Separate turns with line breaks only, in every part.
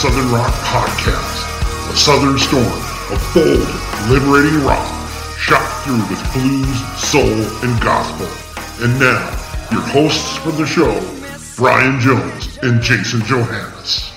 Southern Rock Podcast, A Southern Storm, a bold, liberating rock shot through with blues, soul, and gospel. And now, your hosts for the show, Brian Jones and Jason Johannes.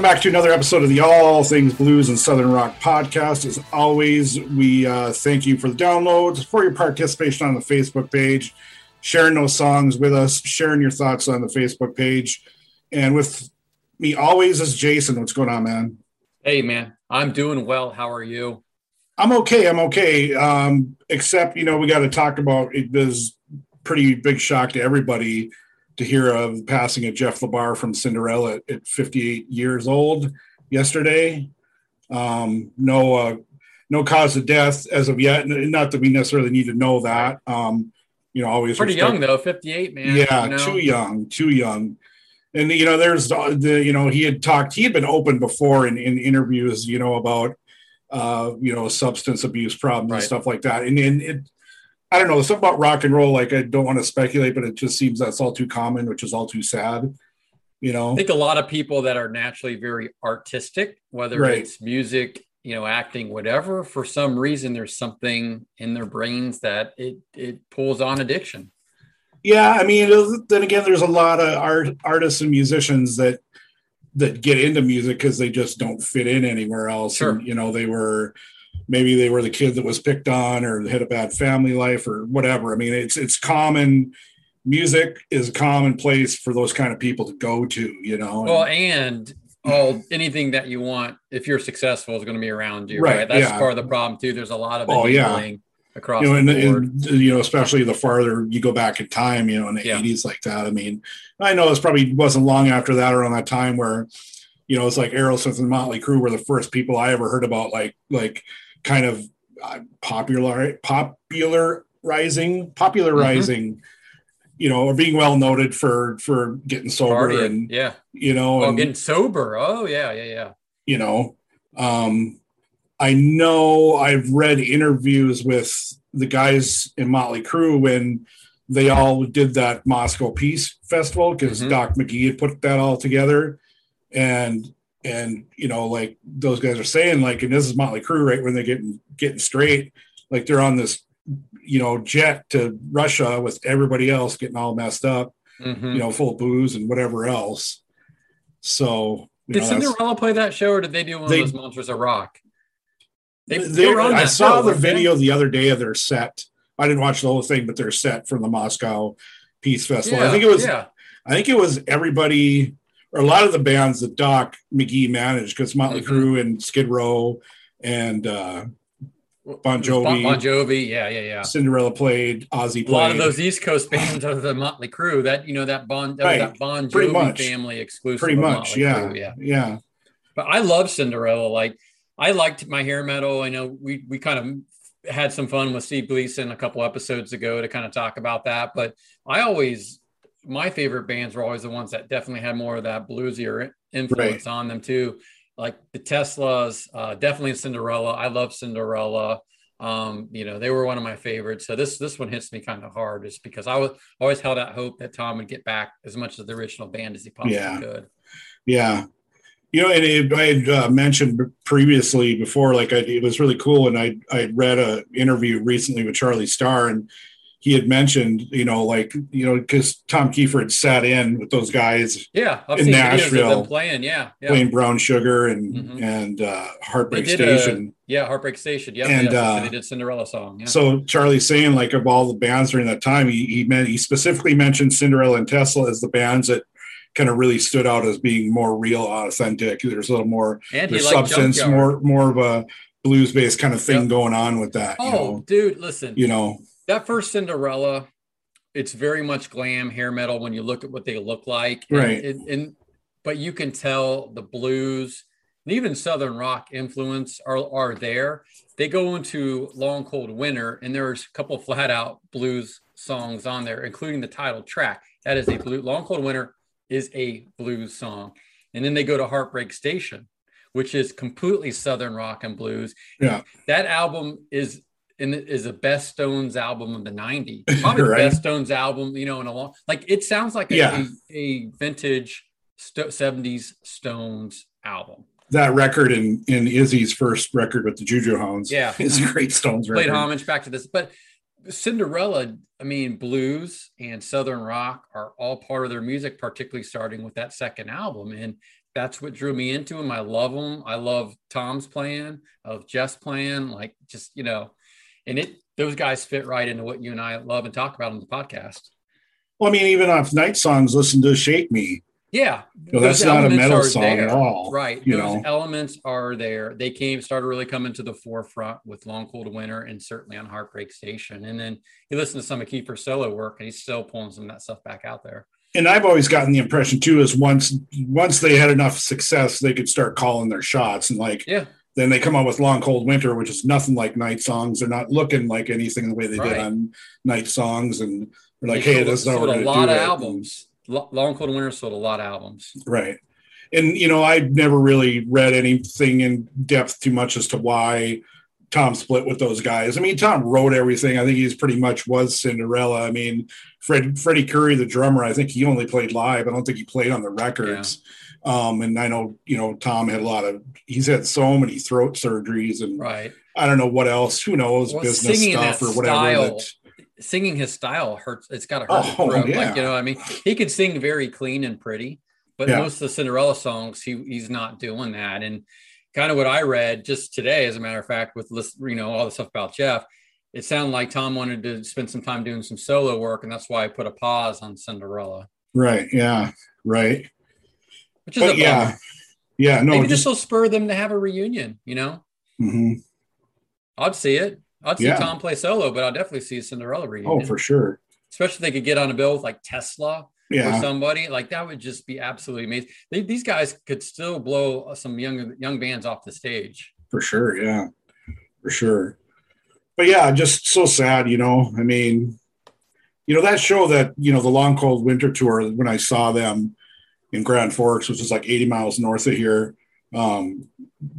Welcome back to another episode of the All Things Blues and Southern Rock podcast. As always, we uh, thank you for the downloads, for your participation on the Facebook page, sharing those songs with us, sharing your thoughts on the Facebook page. And with me always is Jason. What's going on, man?
Hey, man. I'm doing well. How are you?
I'm okay. I'm okay. Um, except, you know, we got to talk about it was pretty big shock to everybody to hear of the passing of Jeff LaBar from Cinderella at, at 58 years old yesterday. Um, no, uh, no cause of death as of yet. Not that we necessarily need to know that. Um, you know, always
Pretty
respect-
young though, 58, man.
yeah,
you know?
too young, too young. And you know, there's the, the you know he had talked, he had been open before in, in interviews, you know, about uh, you know, substance abuse problems
Right.
and stuff like that. And, and it, I don't know, something about rock and roll. Like I don't want to speculate, but it just seems that's all too common, which is all too sad. You know,
I think a lot of people that are naturally very artistic, whether
Right.
it's music, you know, acting, whatever, for some reason there's something in their brains that it it pulls on addiction.
Yeah, I mean, then again, there's a lot of art artists and musicians that that get into music because they just don't fit in anywhere else.
Sure.
And, you know, they were maybe they were the kid that was picked on or had a bad family life or whatever. I mean, it's it's common. Music is a common place for those kind of people to go to. You know.
Well, and all anything that you want, if you're successful, is going to be around you,
Right,
right? That's
yeah.
part of the problem too. There's a lot of
Oh, yeah.
across
you know, and, and you know, especially the farther you go back in time, you know, in the
Yeah.
eighties like that. I mean, I know it's probably wasn't long after that around that time where, you know, it's like Aerosmith and Motley Crue were the first people I ever heard about, like, like kind of uh, popular, popularizing, popularizing, you know, or being well noted for for getting sober
Partying,
and
yeah.
you know,
Oh,
and,
getting sober. Oh, yeah, yeah, yeah.
you know um i know i've read interviews with the guys in motley crue when they all did that moscow peace festival because
Mhm.
doc mcghee had put that all together and and you know like those guys are saying like and this is motley crue right when they're getting getting straight like they're on this you know jet to russia with everybody else getting all messed up
Mhm.
you know full of booze and whatever else so you
Did
know,
Cinderella play that show, or did they do one
They-
of those Monsters of Rock? They,
They-
they were on
I saw
show,
the video the other day of their set. I didn't watch the whole thing, but their set from the Moscow Peace Festival. I think it was.
Yeah,
I think it was everybody or a lot of the bands that Doc McGhee managed because Motley
Mhm.
Crue and Skid Row and uh, Bon
It was Bon,
Jovi.
bon Jovi. Yeah, yeah, yeah.
Cinderella played. Ozzy played.
A lot of those East Coast bands are the Motley Crue. That you know that Bon that,
Right.
that Bon Jovi
much.
family exclusive.
pretty much. Yeah,
Crue, yeah.
yeah.
But I love Cinderella. Like I liked my hair metal. I know we we kind of had some fun with Steve Gleason a couple episodes ago to kind of talk about that. But I always my favorite bands were always the ones that definitely had more of that bluesier influence on them too. Like the Teslas, uh, definitely Cinderella. I love Cinderella. Um, you know, they were one of my favorites. So this this one hits me kind of hard just because I was always held out hope that Tom would get back as much of the original band as he possibly
Yeah.
could.
Yeah. You know, and it, I had uh, mentioned previously before, like I, it was really cool. And I I read a interview recently with Charlie Starr, and he had mentioned, you know, like you know, because Tom Kiefer had sat in with those guys
Yeah, I've
In
seen videos of
Nashville,
playing. Yeah, yeah,
playing Brown Sugar and
Mhm.
and uh, Heartbreak
did a-
Station.
yeah. Heartbreak Station. Yeah,
And,
yeah.
uh,
they did Cinderella song. Yeah.
So Charlie's saying, like, of all the bands during that time, he he meant he specifically mentioned Cinderella and Tesla as the bands that kind of really stood out as being more real, authentic. There's a little more there's substance, more more of a blues based kind of thing
Yep.
going on with that.
Oh,
You know,
dude, listen.
you know,
that first Cinderella, it's very much glam hair metal when you look at what they look like. And,
Right.
And, and but you can tell the blues and even southern rock influence are are there. They go into Long Cold Winter, and there's a couple flat out blues songs on there, including the title track. That is a blue Long Cold Winter is a blues song. And then they go to Heartbreak Station, which is completely southern rock and blues.
Yeah.
That album is and it is the best Stones album of the 90s. Probably
Right.
the best Stones album, you know, in a long like it sounds like a,
Yeah.
a, a vintage sto- 70s Stones album.
that record in in Izzy's first record with the Juju Hounds.
Yeah.
it's a great Stones record.
Played homage back to this. But Cinderella, I mean, blues and Southern rock are all part of their music, particularly starting with that second album. And that's what drew me into them. I love them. I love Tom's playing, of Jeff's playing, like just, you know, and it those guys fit right into what you and I love and talk about on the podcast.
Well, I mean, even off night songs, listen to "Shake Me."
Yeah.
That's not a metal song at all,
Right.
you
those
know.
elements are there. They came, started really coming to the forefront with Long Cold Winter and certainly on Heartbreak Station. And then you listen to some of Kiefer's solo work and he's still pulling some of that stuff back out there.
and I've always gotten the impression too is once once they had enough success, they could start calling their shots and like
Yeah.
Then they come out with Long Cold Winter, which is nothing like Night Songs. They're not looking like anything the way they
Right.
did on Night Songs, and they're like,
They
hey, this is how we're
a
to
lot
do
of
it.
albums. Lo- Long Cold Winter sold a lot of albums.
Right. And you know, I never really read anything in depth too much as to why Tom split with those guys. I mean, Tom wrote everything. I think he's pretty much was Cinderella. I mean, Fred Freddie Coury, the drummer, I think he only played live. I don't think he played on the records. Um, and I know, you know, Tom had a lot of he's had so many throat surgeries and
Right.
I don't know what else, who knows,
Well,
business stuff or whatever.
style
that-
Singing his style hurts. It's got to hurt.
Oh,
throat.
yeah.
Like, you know, what I mean, he could sing very clean and pretty, but
Yeah.
most of the Cinderella songs, he he's not doing that. And kind of what I read just today, as a matter of fact, with list, you know, all the stuff about Jeff, it sounded like Tom wanted to spend some time doing some solo work, and that's why I put a pause on Cinderella,
right. Yeah. Right.
Which is
yeah.
bummer.
Yeah. No,
Maybe
just
will spur them to have a reunion. You know,
mhm.
I'd see it. I'd see
Yeah.
Tom play solo, but I'd definitely see a Cinderella reunion.
oh, for sure.
Especially if they could get on a bill with like Tesla or somebody like that would just be absolutely amazing. They, these guys could still blow some young young bands off the stage.
for sure yeah for sure but yeah just so sad you know i mean you know that show that you know the long cold winter tour when i saw them in grand forks which is like 80 miles north of here. Um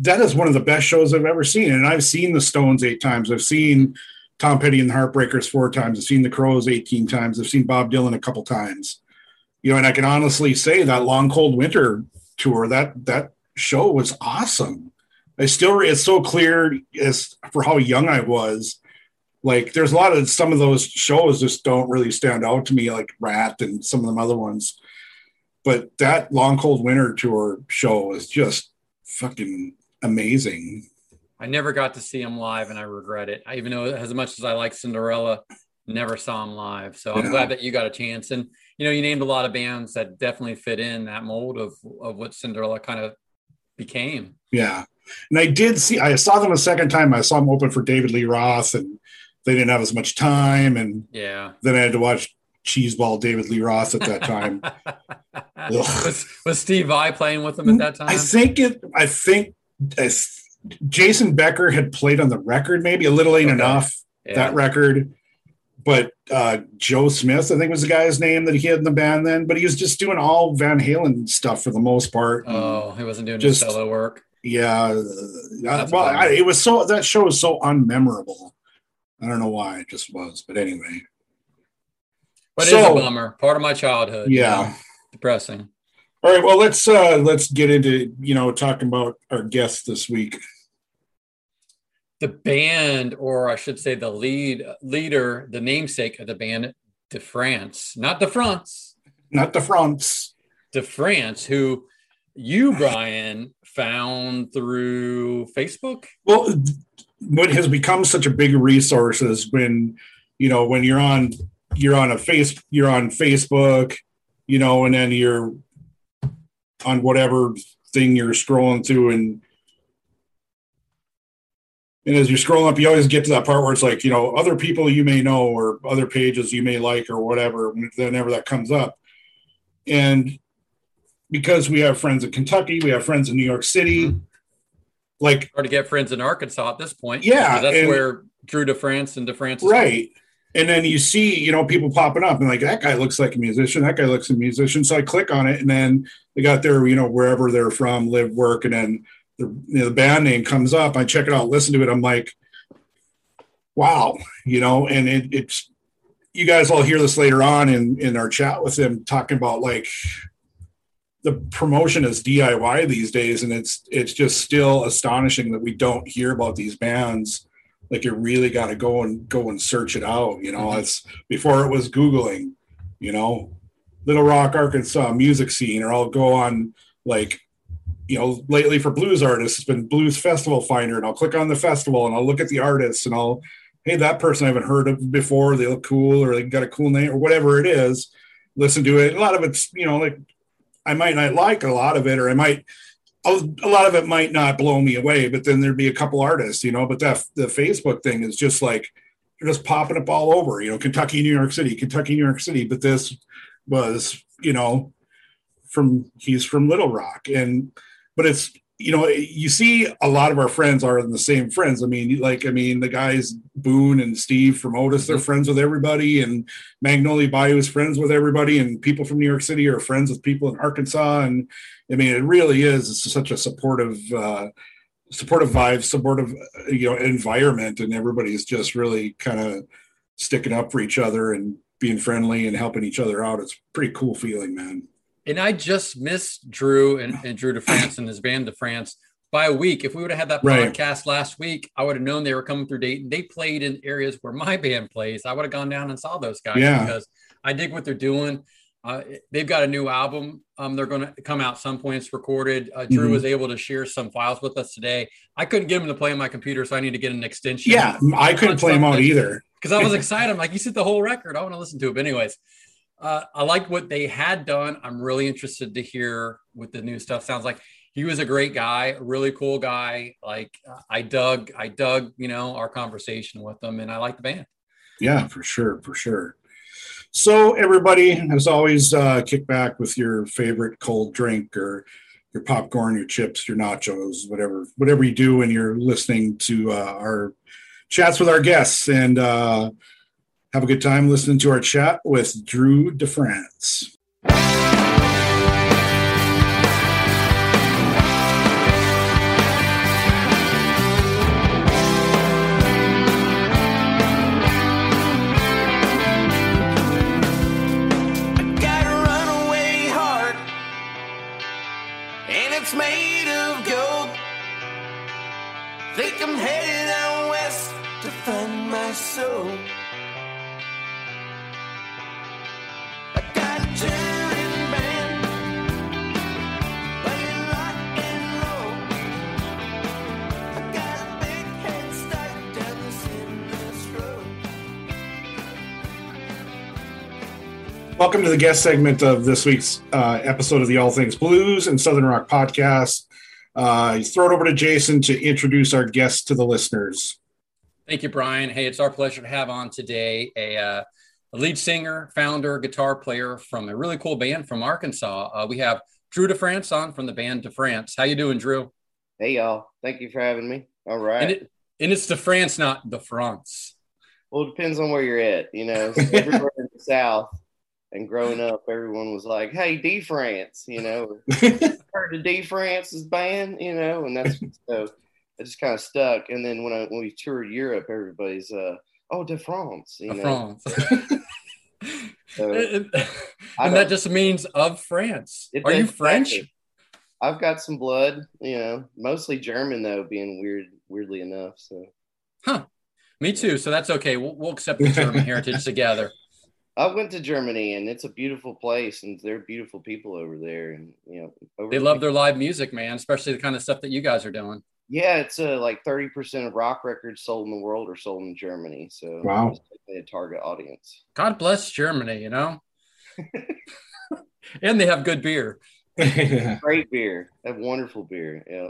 that is one of the best shows i've ever seen. And i've seen the stones eight times. I've seen tom petty and the heartbreakers four times. I've seen the crowes 18 times. I've seen bob dylan a couple times. You know and i can honestly say that long cold winter tour that that show was awesome. I still it's so clear as for how young I was. Like there's a lot of some of those shows just don't really stand out to me, like Ratt and some of them other ones. But that Long Cold Winter tour show is just fucking amazing.
I never got to see him live, and I regret it. I, even though as much as I like Cinderella, never saw him live. So I'm
Yeah.
glad that you got a chance. And you know, you named a lot of bands that definitely fit in that mold of of what Cinderella kind of became.
Yeah. And I did see I saw them a second time. I saw them open for David Lee Roth and they didn't have as much time and
Yeah.
then I had to watch Cheeseball David Lee Roth at that time.
was, was Steve Vai playing with them at that time?
I think it. I think I Jason Becker had played on the record, maybe a little ain't
Okay.
enough
Yeah.
that record. But uh, Joe Smith, I think was the guy's name that he had in the band then. But he was just doing all Van Halen stuff for the most part.
Oh, he wasn't doing
Just-
solo work.
yeah. uh,
That's
well. I, it was so that show was so unmemorable. I don't know why it just was, but anyway.
But it's a bummer. Part of my childhood. you
Yeah.
know, depressing.
All right. Well, let's uh let's get into you know talking about our guests this week.
The band, or I should say the lead leader, the namesake of the band, De France, not De France,
Not the France.
De France, who you, Brian, found through Facebook.
well what has become such a big resource is when you know when you're on you're on a face you're on facebook you know and then you're on whatever thing you're scrolling through and and as you're scrolling up you always get to that part where it's like you know other people you may know or other pages you may like or whatever whenever that comes up and because we have friends in kentucky we have friends in new york city mm-hmm. like
Hard to get friends in Arkansas at this point.
Yeah,
that's where Drew DeFrance and De France. is
right and then you see you know people popping up and like that guy looks like a musician. That guy looks like a musician. So i click on it and then they got their you know wherever they're from live work and then the, you know, the band name comes up. I check it out listen to it. I'm like wow you know and it, it's you guys all hear this later on in in our chat with them talking about like the promotion is diy these days. And it's it's just still astonishing that we don't hear about these bands like you really got to go and go and search it out you know?
Mhm.
it's before it was googling you know? Little rock arkansas music scene or i'll go on like you know lately for blues artists it's been blues festival finder and i'll click on the festival and i'll look at the artists and i'll hey that person i haven't heard of before they look cool or they got a cool name or whatever it is listen to it. A lot of it's you know like i might not like a lot of it or i might a a lot of it might not blow me away, but then there'd be a couple artists, you know. But that the Facebook thing is just like they're just popping up all over, you know, Kentucky, New York City, Kentucky, New York City. But this was you know, from he's from Little Rock, and but it's you know you see a lot of our friends are the same friends. I mean, like I mean the guys Boone and Steve from Otis, they're mm-hmm. friends with everybody, and Magnolia Bayou is friends with everybody, and people from New York City are friends with people in Arkansas, and I mean it really is it's such a supportive. Uh, supportive vibes supportive you know environment and everybody's just really kind of sticking up for each other and being friendly and helping each other out it's a pretty cool feeling man
And I just missed Drew and, and Drew DeFrance and his band de France by a week. If we would have had that
Right.
podcast last week, I would have known they were coming through Dayton. They played in areas where my band plays. I would have gone down and saw those guys
Yeah.
because I dig what they're doing. Uh, they've got a new album. Um, they're going to come out some point. It's recorded. Uh, Drew
Mhm.
was able to share some files with us today. I couldn't get him to play on my computer, so I need to get an extension.
yeah i couldn't play them out either
because I was excited. I'm like, you said the whole record. I want to listen to it. But anyways, uh, I liked what they had done. I'm really interested to hear what the new stuff sounds like. He was a great guy, a really cool guy. Like uh, I dug, I dug, you know, our conversation with them, and I like the band.
Yeah, for sure, for sure. So everybody, as always, uh, kick back with your favorite cold drink or your popcorn, your chips, your nachos, whatever, whatever you do when you're listening to uh, our chats with our guests, and uh, have a good time listening to our chat with Drew DeFrance. Welcome to the guest segment of this week's uh, episode of the All Things Blues and Southern Rock podcast. Uh, throw it over to Jason to introduce our guests to the listeners.
Thank you, Brian. Hey, it's our pleasure to have on today a, uh, a lead singer, founder, guitar player from a really cool band from Arkansas. Uh, we have Drew DeFrance on from the band DeFrance. How you doing, Drew?
Hey y'all, thank you for having me. All right.
And, it, and it's DeFrance, not DeFrance.
well, it depends on where you're at. You know, everywhere in the South and growing up, everyone was like, "Hey, D France," you know, heard of D France's band, you know, and that's so it just kind of stuck. And then when I when we toured Europe, everybody's uh, "Oh, De France," you know.
DeFrance.
So
and
I
and that
don't-
just means of France.
It
Are you
does-
French?
I've got some blood, you know, mostly German though, being weird, weirdly enough. So huh?
Me too. So that's okay. We'll, we'll accept the German heritage together.
I went to Germany and it's a beautiful place and they're beautiful people over there and you know over
They love their live music, man, especially the kind of stuff that you guys are doing.
yeah it's uh, like 30% of rock records sold in the world are sold in Germany so
Wow.
it's definitely a target audience
God bless Germany, you know? and they have good beer.
great beer they have wonderful beer yeah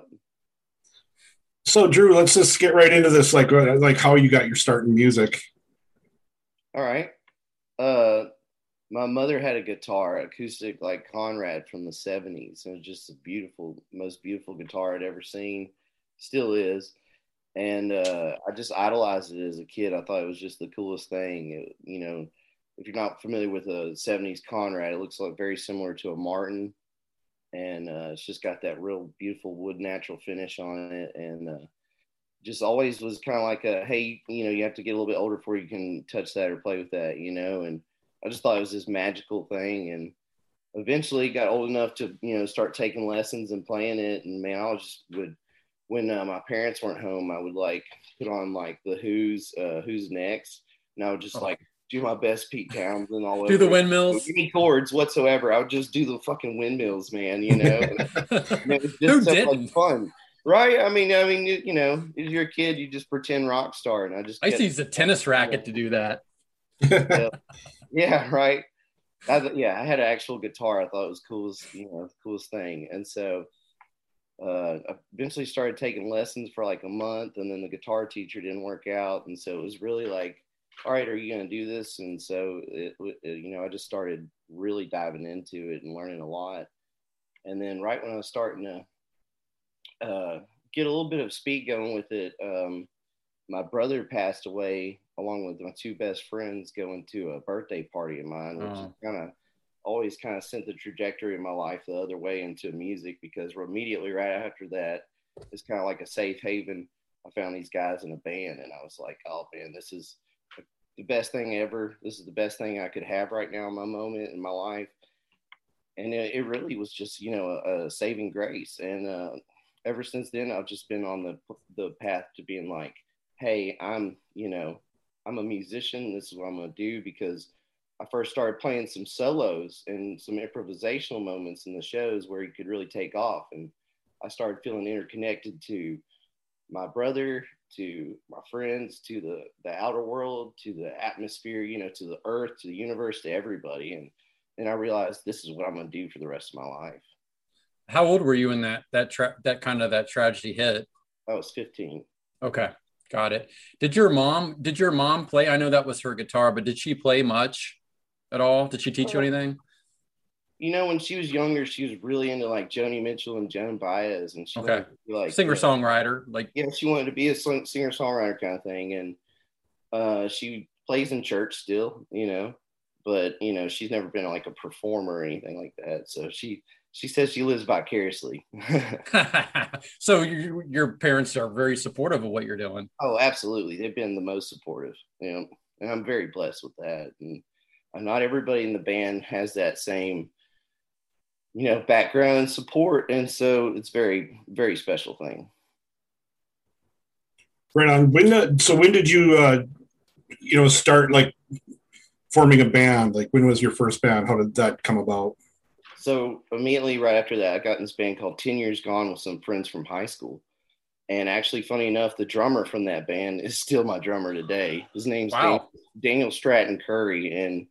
so, Drew, let's just get right into this, like uh, like how you got your start in music.
all right uh my mother had a guitar acoustic like Conrad from the 70s it was just a beautiful most beautiful guitar I'd ever seen. Still is. And uh, I just idolized it as a kid. I thought it was just the coolest thing. It, you know, if you're not familiar with a '70s Conrad, it looks like very similar to a Martin, and uh, it's just got that real beautiful wood natural finish on it, and uh, just always was kind of like a hey, you know, you have to get a little bit older before you can touch that or play with that, you know. And I just thought it was this magical thing, and eventually got old enough to you know start taking lessons and playing it, and man, I was just would when uh, my parents weren't home, I would like put on like the Who's uh, Who's Next, and I would just
Oh.
like do my best Pete Townshend all over.
Do the windmills.
Any chords whatsoever. I would just do the fucking windmills, man. You know, and it was just
Who
so
didn't?
fun, right? I mean, I mean, you, you know, if you're a kid, you just pretend rock star, and I just
I used to use a tennis racket to do that.
yeah, right. I, yeah, I had an actual guitar. I thought it was coolest, you know, coolest thing. And so uh, I eventually started taking lessons for like a month, and then the guitar teacher didn't work out, and so it was really like all right, are you going to do this? And so, it, it, you know, I just started really diving into it and learning a lot. And then, right when I was starting to uh, get a little bit of speed going with it, um, my brother passed away along with my two best friends going to a birthday party of mine, which
Oh.
kind of always kind of sent the trajectory of my life the other way into music because immediately right after that, it's kind of like a safe haven. I found these guys in a band and I was like, oh man, this is the best thing ever. This is the best thing I could have right now in my moment in my life. And it, it really was just, you know, a, a saving grace. And uh, ever since then, I've just been on the, the path to being like, hey, I'm, you know, I'm a musician. This is what I'm to do because I first started playing some solos and some improvisational moments in the shows where he could really take off. And I started feeling interconnected to my brother, to my friends, to the, the outer world, to the atmosphere, you know, to the earth, to the universe, to everybody. And and I realized this is what I'm to do for the rest of my life.
How old were you in that that tra- that kind of that tragedy hit?
I was 15.
Okay, got it. Did your mom did your mom play? I know that was her guitar, but did she play much at all? Did she teach you anything?
You know, when she was younger, she was really into like Joni Mitchell and Joan Baez, and she
Okay.
like
Singer songwriter, like
yeah, she wanted to be a singer songwriter kind of thing, and uh, she plays in church still, you know, but you know she's never been like a performer or anything like that. So she she says she lives vicariously.
so you, your parents are very supportive of what you're doing.
oh, absolutely, they've been the most supportive, you know, and I'm very blessed with that. And uh, not everybody in the band has that same you know background and support, and so it's very very special thing.
Right on. When the, so when did you uh you know start like forming a band? Like when was your first band? How did that come about?
So immediately right after that, I got in this band called 10 Years Gone with some friends from high school. And actually, funny enough, the drummer from that band is still my drummer today. His name's
Wow.
Dan- Daniel Stratton Curry. And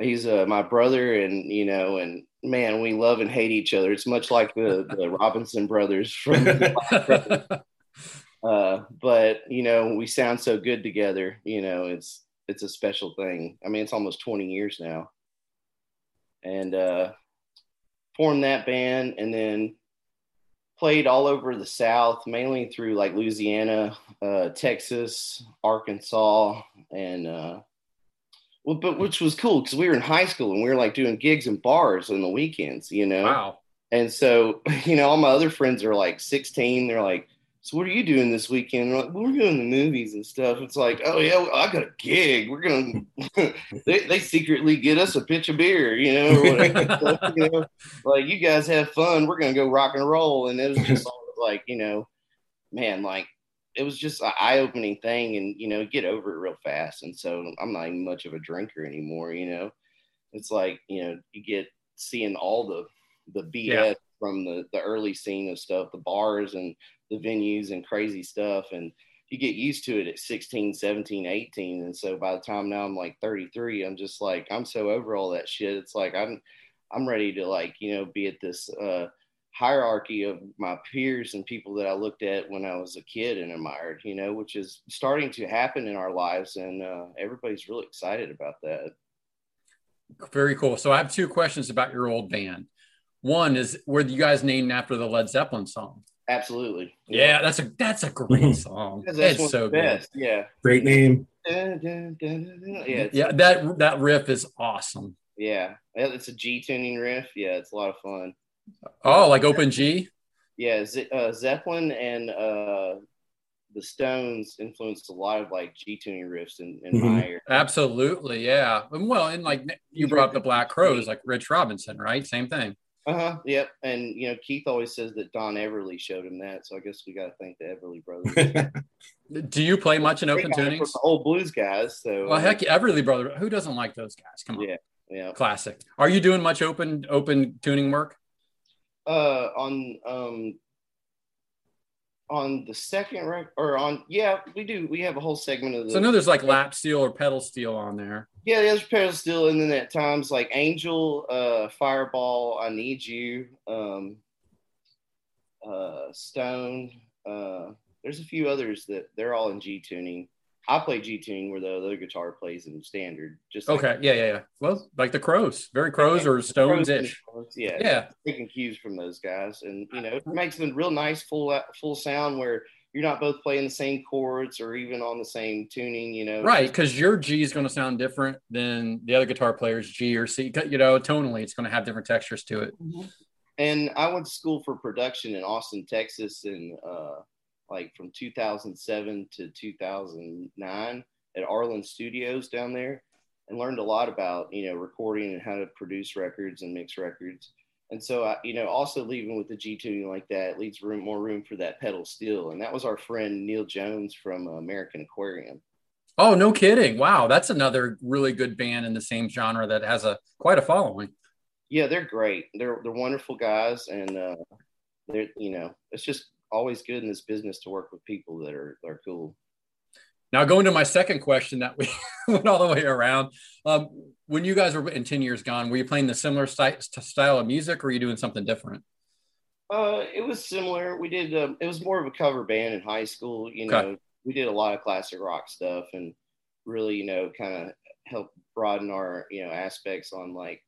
he's uh, my brother. And, you know, and man, we love and hate each other. It's much like the, the Robinson brothers from uh, but you know we sound so good together you know it's it's a special thing i mean it's almost 20 years now and uh formed that band and then played all over the south mainly through like louisiana uh texas arkansas and uh well, but which was cool because we were in high school and we were like doing gigs in bars on the weekends, you know.
wow.
And so, you know, all my other friends are like 16. They're like, so what are you doing this weekend? I'm like, well, we're going to the movies and stuff. It's like, oh yeah, well, I got a gig. We're going to, they, they secretly get us a pitch of beer, you know, or whatever. you know, like you guys have fun. We're going to go rock and roll. And it was just all like, you know, man, like it was just an eye opening thing and, you know, get over it real fast. And so I'm not even much of a drinker anymore, you know, it's like, you know, you get seeing all the, the BS
Yeah.
From the, the early scene of stuff, the bars and the venues and crazy stuff. And you get used to it at 16, 17, 18. And so by the time now I'm like 33, I'm just like, I'm so over all that shit. It's like, I'm, I'm ready to like, you know, be at this, uh, hierarchy of my peers and people that I looked at when I was a kid and admired, you know, which is starting to happen in our lives. And uh, everybody's really excited about that.
Very cool. So I have two questions about your old band. One is were you guys named after the Led Zeppelin song?
Absolutely.
Yeah, that's a that's a great song.
That's
It's so good.
best. Yeah.
Great name.
Yeah.
Yeah, that that riff is awesome.
yeah. It's a G tuning riff. Yeah. It's a lot of fun.
Oh, like Open G.
Yeah. Ze- uh, Zeppelin and uh, the Stones influenced a lot of like G tuning riffs in, in
Mhm.
my ear.
Absolutely, yeah. And Well, and like you brought up the Black Crowes, like Rich Robinson, right? Same thing.
Uh huh. Yep. And you know, Keith always says that Don Everly showed him that. So I guess we got to thank the Everly brothers.
Do you play much in open tunings?
old blues guys. So
Well, heck, Everly brother. Who doesn't like those guys? Come on,
Yeah. yeah.
classic. Are you doing much open open tuning work?
Uh, on um, on the second record or on yeah, we do. We have a whole segment of the
So I know there's like lap steel or pedal steel on there.
Yeah. There's pedal steel, and then at times like Angel, uh, Fireball, I Need You, um, uh, Stone. Uh, there's a few others that they're all in G tuning. I play G tuning where the other guitar plays in standard. Just like-
Okay. Yeah, yeah, yeah. Well, like the Crowes, very Crowes or Stones ish.
Yeah,
Yeah.
taking cues from those guys, and you know, it makes a real nice full full sound where you're not both playing the same chords or even on the same tuning. You know,
Right, because your G is going to sound different than the other guitar player's G or C. You know, tonally, it's going to have different textures to it.
And I went to school for production in Austin, Texas, and uh, like from 2007 to 2009 at Arlyn Studios down there, and learned a lot about you know recording and how to produce records and mix records. And so, I, you know, also leaving with the G tuning like that leaves room more room for that pedal steel. And that was our friend Neil Jones from uh, American Aquarium.
Oh, no kidding! Wow, that's another really good band in the same genre that has a quite a following.
Yeah, they're great. They're they're wonderful guys, and uh, they're you know it's just always good in this business to work with people that are are cool.
Now, going to my second question that we went all the way around. Um, when you guys were in 10 years gone, were you playing the similar sty- style of music or were you doing something different?
Uh, it was similar. We did. Um, it was more of a cover band in high school. You know,
Okay.
we did a lot of classic rock stuff, and really, you know, kind of helped broaden our you know aspects on like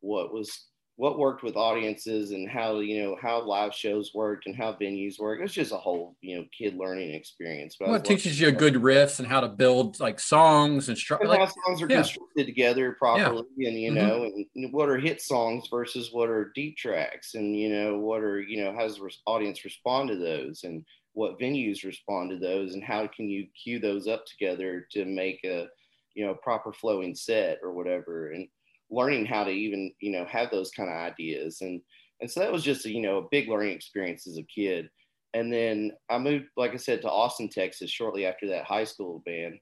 what was what worked with audiences and how you know how live shows worked and how venues work. It was just a whole you know kid learning experience. But
Well, it teaches you good riffs and how to build like songs and stru- like,
how songs are
yeah.
constructed together properly and you
Mhm.
know and what are hit songs versus what are deep tracks and you know what are you know how does the audience respond to those and what venues respond to those and how can you cue those up together to make a you know proper flowing set or whatever and learning how to even you know have those kind of ideas and and so that was just a, you know a big learning experience as a kid and then i moved like i said to austin texas shortly after that high school band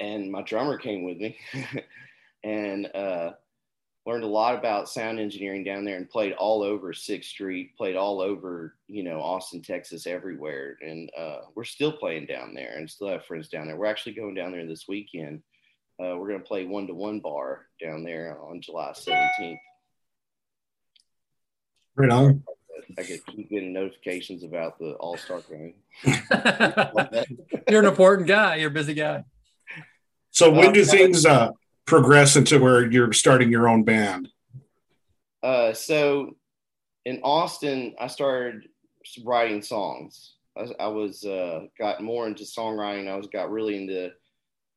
and my drummer came with me and uh, learned a lot about sound engineering down there and played all over Sixth Street, played all over, you know, Austin, Texas, everywhere. And uh, we're still playing down there and still have friends down there. We're actually going down there this weekend. Uh, we're going to play one to one bar down there on July 17th.
Right on.
I get keep getting notifications about the All Star game.
you're an important guy. You're a busy guy.
So when do
Uh,
things uh, progress into where you're starting your own band?
Uh, so in Austin, I started writing songs. I, was- I was uh, got more into songwriting. I was got really into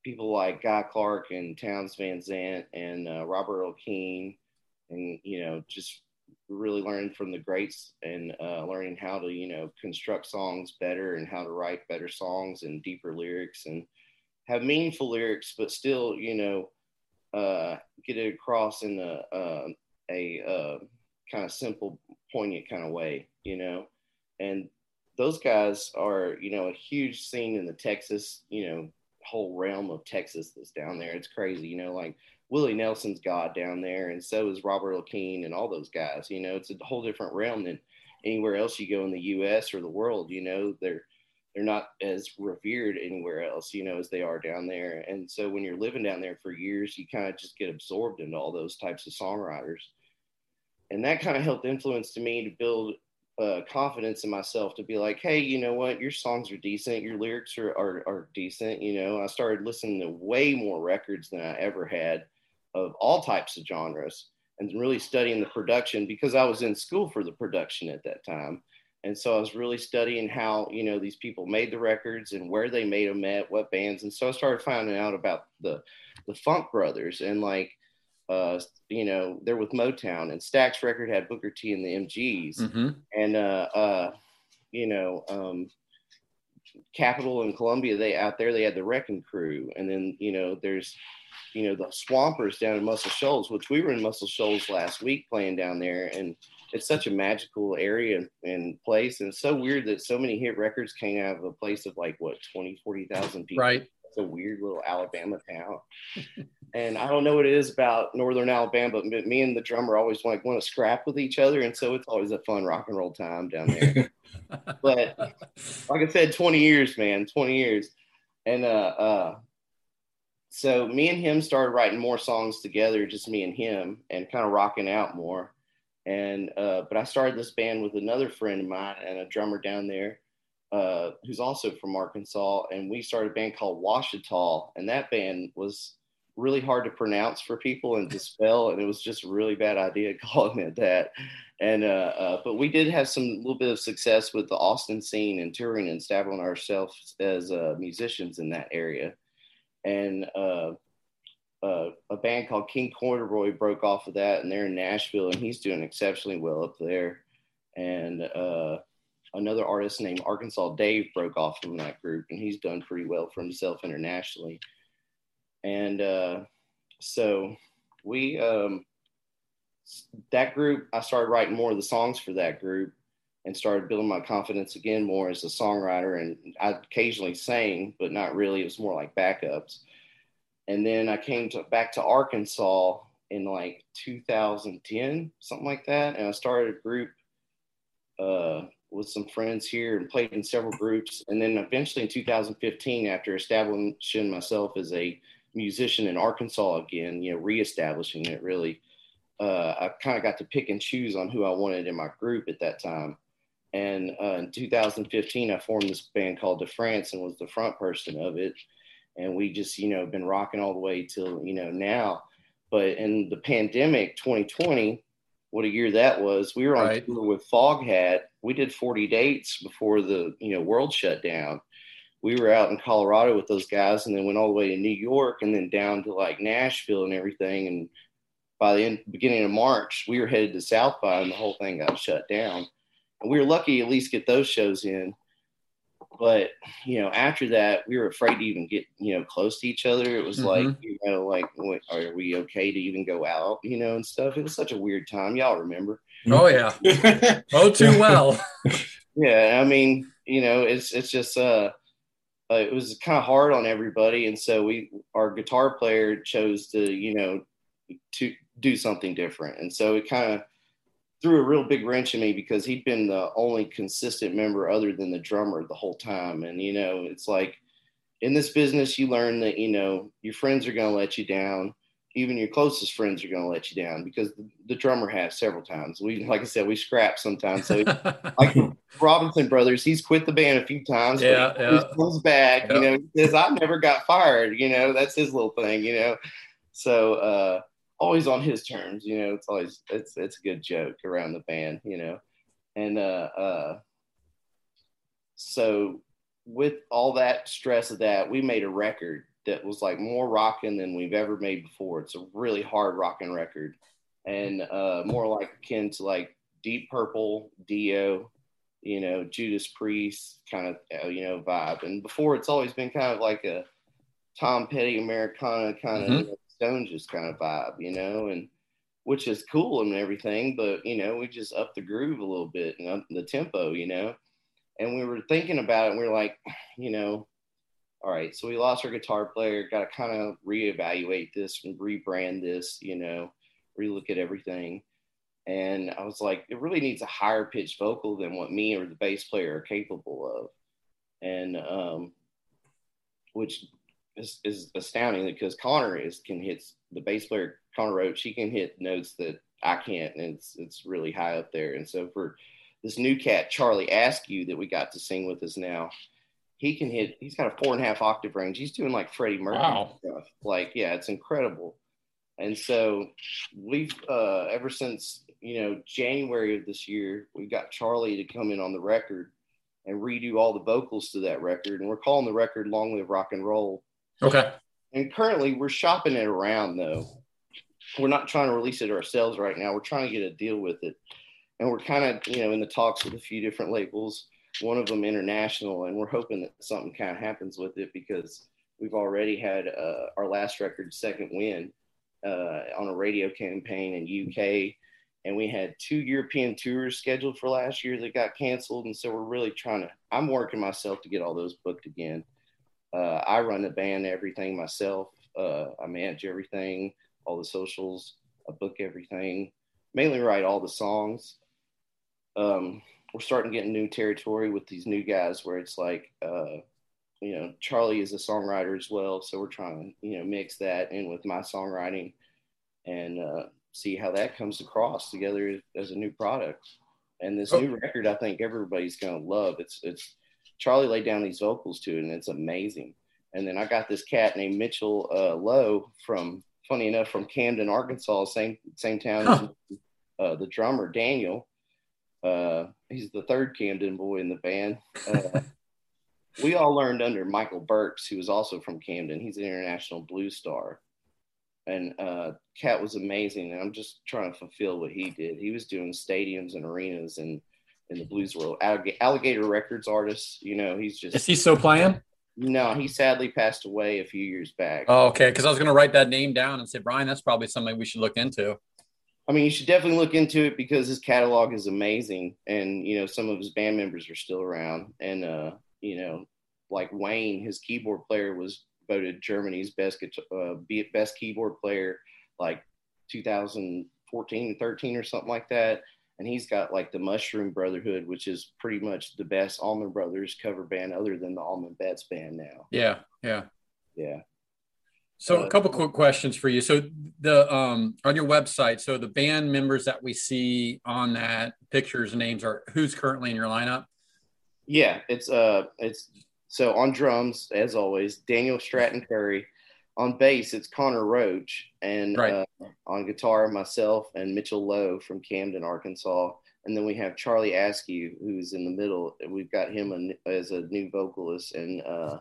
people like Guy Clark and Townes Van Zandt and uh, Robert Keen, and you know just really learning from the greats and uh, learning how to you know construct songs better and how to write better songs and deeper lyrics and have meaningful lyrics, but still you know uh, get it across in a uh, a uh, kind of simple, poignant kind of way, you know. And those guys are, you know, a huge scene in the Texas, you know, whole realm of Texas that's down there. It's crazy, you know, like Willie Nelson's God down there, and so is Robert Keen and all those guys. You know, it's a whole different realm than anywhere else you go in the U.S. or the world. You know, they're they're not as revered anywhere else, you know, as they are down there. And so when you're living down there for years, you kind of just get absorbed into all those types of songwriters. And that kind of helped influence to me to build uh, confidence in myself to be like, hey, you know what, your songs are decent, your lyrics are, are, are decent. You know, I started listening to way more records than I ever had of all types of genres and really studying the production because I was in school for the production at that time. And so I was really studying how, you know, these people made the records and where they made them at, what bands. And so I started finding out about the, the Funk Brothers and like, uh, you know, they're with Motown and Stax record had Booker T and the MGs
hmm
and, uh, uh, you know, um, Capitol and Columbia, they out there, they had the Wrecking Crew. And then, you know, there's, you know, the Swampers down in Muscle Shoals, which we were in Muscle Shoals last week playing down there. And it's such a magical area and place. And it's so weird that so many hit records came out of a place of like, what, 20, 40,000 people.
Right.
It's a weird little Alabama town. and I don't know what it is about Northern Alabama, but me and the drummer always like want to scrap with each other. And so it's always a fun rock and roll time down there. but like I said, 20 years, man, 20 years. And uh, uh, so me and him started writing more songs together, just me and him, and kind of rocking out more. And uh, but I started this band with another friend of mine and a drummer down there. Uh, who's also from Arkansas, and we started a band called Washita, and that band was really hard to pronounce for people and to spell, and it was just a really bad idea calling it that. And uh, uh, but we did have some little bit of success with the Austin scene and touring and establishing ourselves as uh, musicians in that area. And uh, a band called King Corduroy broke off of that, and they're in Nashville, and he's doing exceptionally well up there. And another artist named Arkansas Dave broke off from that group, and he's done pretty well for himself internationally. And uh, so we, um, that group, I started writing more of the songs for that group and started building my confidence again more as a songwriter. And I occasionally sang, but not really. It was more like backups. And then I came to, back to Arkansas in like 2010, something like that. And I started a group uh, with some friends here and played in several groups. And then eventually in 2015, after establishing myself as a musician in Arkansas again, you know, reestablishing it really, uh, I kind of got to pick and choose on who I wanted in my group at that time. And uh, in 2015, I formed this band called DeFrance and was the front person of it. And we just, you know, been rocking all the way till, you know, now. But in the pandemic 2020, what a year that was. We were on
Right.
tour with Foghat. We did 40 dates before the, you know, world shut down. We were out in Colorado with those guys and then went all the way to New York and then down to like Nashville and everything. And by the end, beginning of March, we were headed to South by and the whole thing got shut down. And we were lucky to at least get those shows in. But you know, after that, we were afraid to even get you know close to each other. It was like you know, like, what, are we okay to even go out? You know, and stuff. It was such a weird time. Y'all remember?
Oh yeah. Oh, too well.
Yeah, I mean, you know, it's it's just uh, uh it was kind of hard on everybody, and so we our guitar player chose to you know to do something different, and so it kind of threw a real big wrench in me because he'd been the only consistent member other than the drummer the whole time, and you know, it's like in this business you learn that you know your friends are going to let you down even your closest friends are going to let you down because the, the drummer has several times we like i said we scrap sometimes so like Robinson brothers, he's quit the band a few times.
Yeah,
but he
yeah.
comes back.
Yeah.
You know, he says, "I never got fired." You know, that's his little thing. You know, so uh, always on his terms. You know, it's always it's it's a good joke around the band. You know, and uh, uh, so with all that stress of that, we made a record that was like more rocking than we've ever made before. It's a really hard rocking record, and uh, more like akin to like Deep Purple, Dio, you know, Judas Priest kind of, uh, you know, vibe. And before it's always been kind of like a Tom Petty Americana kind of
Mhm.
Stones just kind of vibe, you know, and which is cool and everything, but you know, we just up the groove a little bit and up the tempo, you know. And we were thinking about it and we were like, you know, all right, so we lost our guitar player, got to kind of reevaluate this and rebrand this, you know, relook at everything. And I was like, it really needs a higher pitched vocal than what me or the bass player are capable of. And um, which is, is astounding because Connor is can hit the bass player Connor Roach, She can hit notes that I can't, and it's it's really high up there. And so for this new cat, Charlie Askew, that we got to sing with us now, he can hit. He's got a four and a half octave range. He's doing like Freddie Mercury
Wow.
stuff. Like, yeah, it's incredible. And so we've uh, ever since you know January of this year, we got Charlie to come in on the record and redo all the vocals to that record, and we're calling the record "Long Live Rock and Roll."
Okay.
And currently, we're shopping it around though. We're not trying to release it ourselves right now. We're trying to get a deal with it, and we're kind of you know in the talks with a few different labels. One of them international, and we're hoping that something kind of happens with it because we've already had uh, our last record, Second Win, uh, on a radio campaign in UK, and we had two European tours scheduled for last year that got canceled, and so we're really trying to. I'm working myself to get all those booked again. Uh, I run the band, everything myself. Uh, I manage everything, all the socials. I book everything. Mainly write all the songs. Um, we're starting to get new territory with these new guys, where it's like, uh, you know, Charlie is a songwriter as well, so we're trying to, you know, mix that in with my songwriting and uh, see how that comes across together as a new product. And this
Oh.
new record, I think everybody's gonna love. It's it's Charlie laid down these vocals to it, and it's amazing. And then I got this cat named Mitchell uh, Lowe from, funny enough, from Camden, Arkansas, same same town
Huh.
as uh, the drummer Daniel. Uh, he's the third Camden boy in the band. Uh, we all learned under Michael Burks, who was also from Camden. He's an international blues star. And uh, Cat was amazing. And I'm just trying to fulfill what he did. He was doing stadiums and arenas and in the blues world. Alligator Records artist, you know, he's just
Is he still playing?
no, he sadly passed away a few years back.
Oh, okay. Because I was going to write that name down and say, Brian, that's probably something we should look into.
I mean, you should definitely look into it because his catalog is amazing, and you know some of his band members are still around, and uh, you know, like Wayne, his keyboard player was voted Germany's best guitar- uh, best keyboard player, like 2014, 13 or something like that. And he's got like the Mushroom Brotherhood, which is pretty much the best Allman Brothers cover band, other than the Allman Betts band now.
Yeah. Yeah.
Yeah.
So
Uh,
a couple quick questions for you. So the um on your website, so the band members that we see on that pictures and names are who's currently in your lineup?
Yeah, it's uh it's so on drums as always, Daniel Stratton Curry. On bass, it's Connor Roach, and
Right.
uh, on guitar, myself and Mitchell Lowe from Camden, Arkansas, and then we have Charlie Askew, who's in the middle. We've got him as a new vocalist, and uh,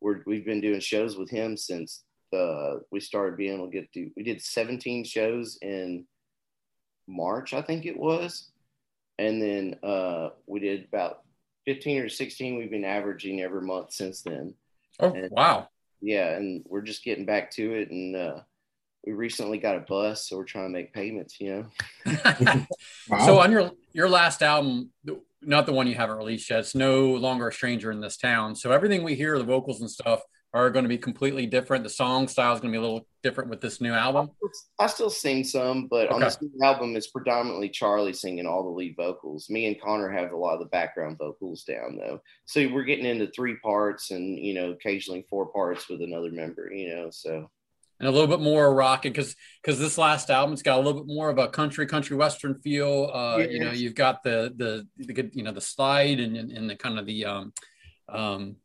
we're we've been doing shows with him since uh, we started being able to get to. We did 17 shows in March, I think it was, and then uh, we did about 15 or 16 we've been averaging every month since then
Oh
And-
wow.
Yeah and we're just getting back to it and uh we recently got a bus so we're trying to make payments you know
Wow.
So on your your last album, not the one you haven't released yet, it's no longer a stranger in this town. So everything we hear, the vocals and stuff, are going to be completely different. The song style is going to be a little different with this new album.
i still sing some but on this new album it's predominantly charlie singing all the lead vocals. Me and connor have a lot of the background vocals down though. So we're getting into three parts and you know occasionally four parts with another member you know so.
And a little bit more rocking because because this last album's got a little bit more of a country country western feel. Uh you know you've got the the the good you know the slide and and, and the kind of the um um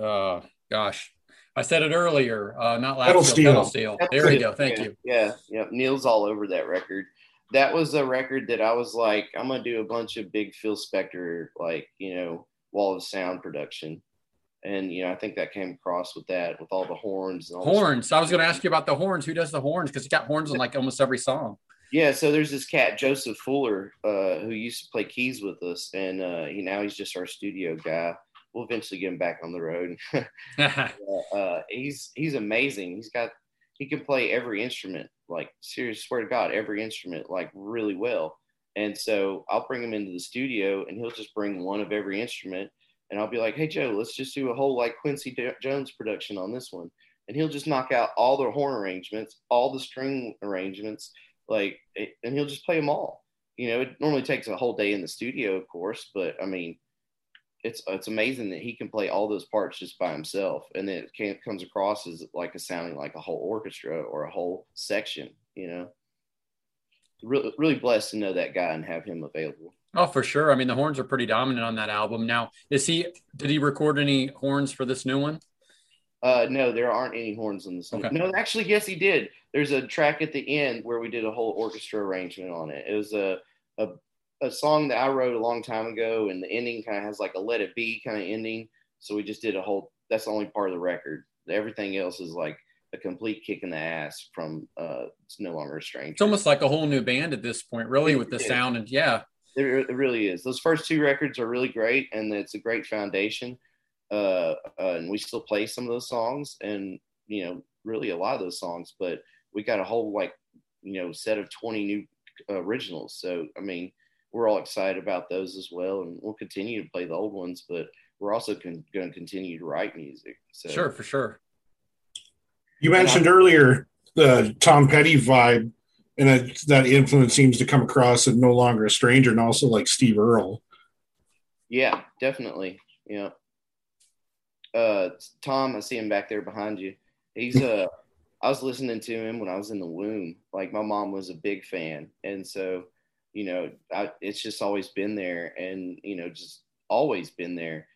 uh gosh i said it earlier uh not last
Pedal
steel,
steel.
pedal steel. There we go. Thank
yeah,
you.
Yeah, yeah. Neil's all over that record. That was a record that I was like, I'm gonna do a bunch of big Phil Spector, like you know, wall of sound production, and you know, I think that came across with that, with all the horns and all
horns. I was going to ask you about the horns. Who does the horns? Because you got horns in like almost every song.
Yeah, so there's this cat Joseph Fuller uh, who used to play keys with us, and uh, he now he's just our studio guy. We'll eventually get him back on the road. uh, he's he's amazing. He's got he can play every instrument, like serious swear to God, every instrument like really well. And so I'll bring him into the studio, and he'll just bring one of every instrument, and I'll be like, "Hey Joe, let's just do a whole like Quincy Jo- Jones production on this one," and he'll just knock out all the horn arrangements, all the string arrangements, like, and he'll just play them all. You know, it normally takes a whole day in the studio, of course, but I mean, it's it's amazing that he can play all those parts just by himself, and then it can, comes across as like a sounding like a whole orchestra or a whole section. You know, really really blessed to know that guy and have him available.
oh for sure i mean the horns are pretty dominant on that album now is he did he record any horns for this new one
Uh, no, there aren't any horns on this.
Okay.
No, actually, yes, he did. There's a track at the end where we did a whole orchestra arrangement on it. It was a a, a song that I wrote a long time ago, and the ending kind of has like a "Let It Be" kind of ending. So we just did a whole. That's the only part of the record. Everything else is like a complete kick in the ass from uh, "It's No Longer a Stranger."
it's almost like a whole new band at this point really with the sound and yeah
It, it really is. Those first two records are really great, and it's a great foundation. Uh, uh, and we still play some of those songs, and you know, really a lot of those songs. But we got a whole like, you know, set of twenty new uh, originals. So I mean, we're all excited about those as well, and we'll continue to play the old ones. But we're also con- going to continue to write music. So
sure for sure
You mentioned earlier the Tom Petty vibe, and that, that influence seems to come across in No Longer a Stranger, and also like Steve Earle.
Yeah, definitely. Yeah. Uh, Tom, I see him back there behind you. He's uh, I was listening to him when I was in the womb. Like my mom was a big fan, and so you know, I, it's just always been there, and you know, just always been there.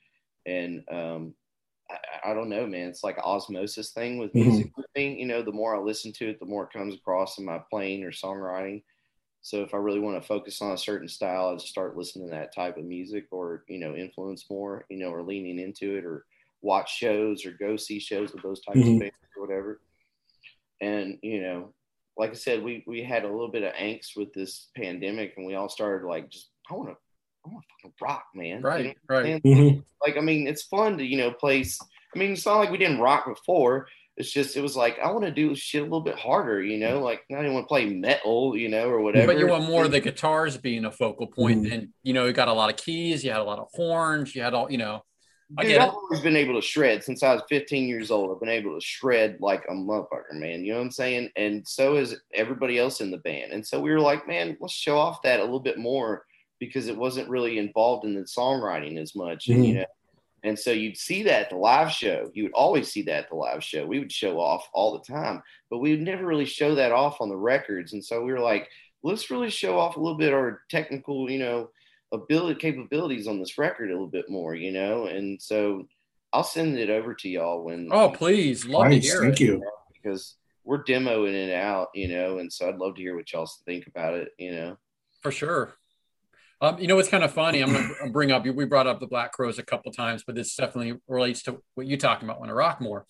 and um, I, I don't know, man. It's like osmosis thing with
Mhm.
music. me. You know, the more I listen to it, the more it comes across in my playing or songwriting. So if I really want to focus on a certain style, I just start listening to that type of music, or you know, influence more, you know, or leaning into it, or watch shows, or go see shows with those types
Mhm.
of bands or whatever. And you know, like I said, we we had a little bit of angst with this pandemic, and we all started like, just I want to, I want to fucking rock, man. You
Right,
know?
right.
And,
Mhm.
like I mean, it's fun to you know place. I mean, it's not like we didn't rock before. It's just it was like I want to do shit a little bit harder, you know. Like I didn't want to play metal, you know, or whatever.
But you want more of the guitars being a focal point,
Mhm.
and you know, you got a lot of keys, you had a lot of horns, you had all, you know, I
Dude,
get
I've
it.
always been able to shred since I was 15 years old. I've been able to shred like a motherfucker, man. You know what I'm saying? And so is everybody else in the band. And so we were like, man, let's show off that a little bit more because it wasn't really involved in the songwriting as much. And, you
mm-hmm.
know, and so you'd see that at the live show. You would always see that at the live show. We would show off all the time, but we would never really show that off on the records. And so we were like, let's really show off a little bit our technical, you know, ability capabilities on this record a little bit more, you know. And so I'll send it over to y'all when
oh, please, love
Nice,
to hear
thank
it.
you.
because we're demoing it out, you know, and so I'd love to hear what y'all think about it, you know.
For sure. Um, you know, it's kind of funny. I'm going to bring up, we brought up the Black Crowes a couple times, but this definitely relates to what you're talking about when I rock more.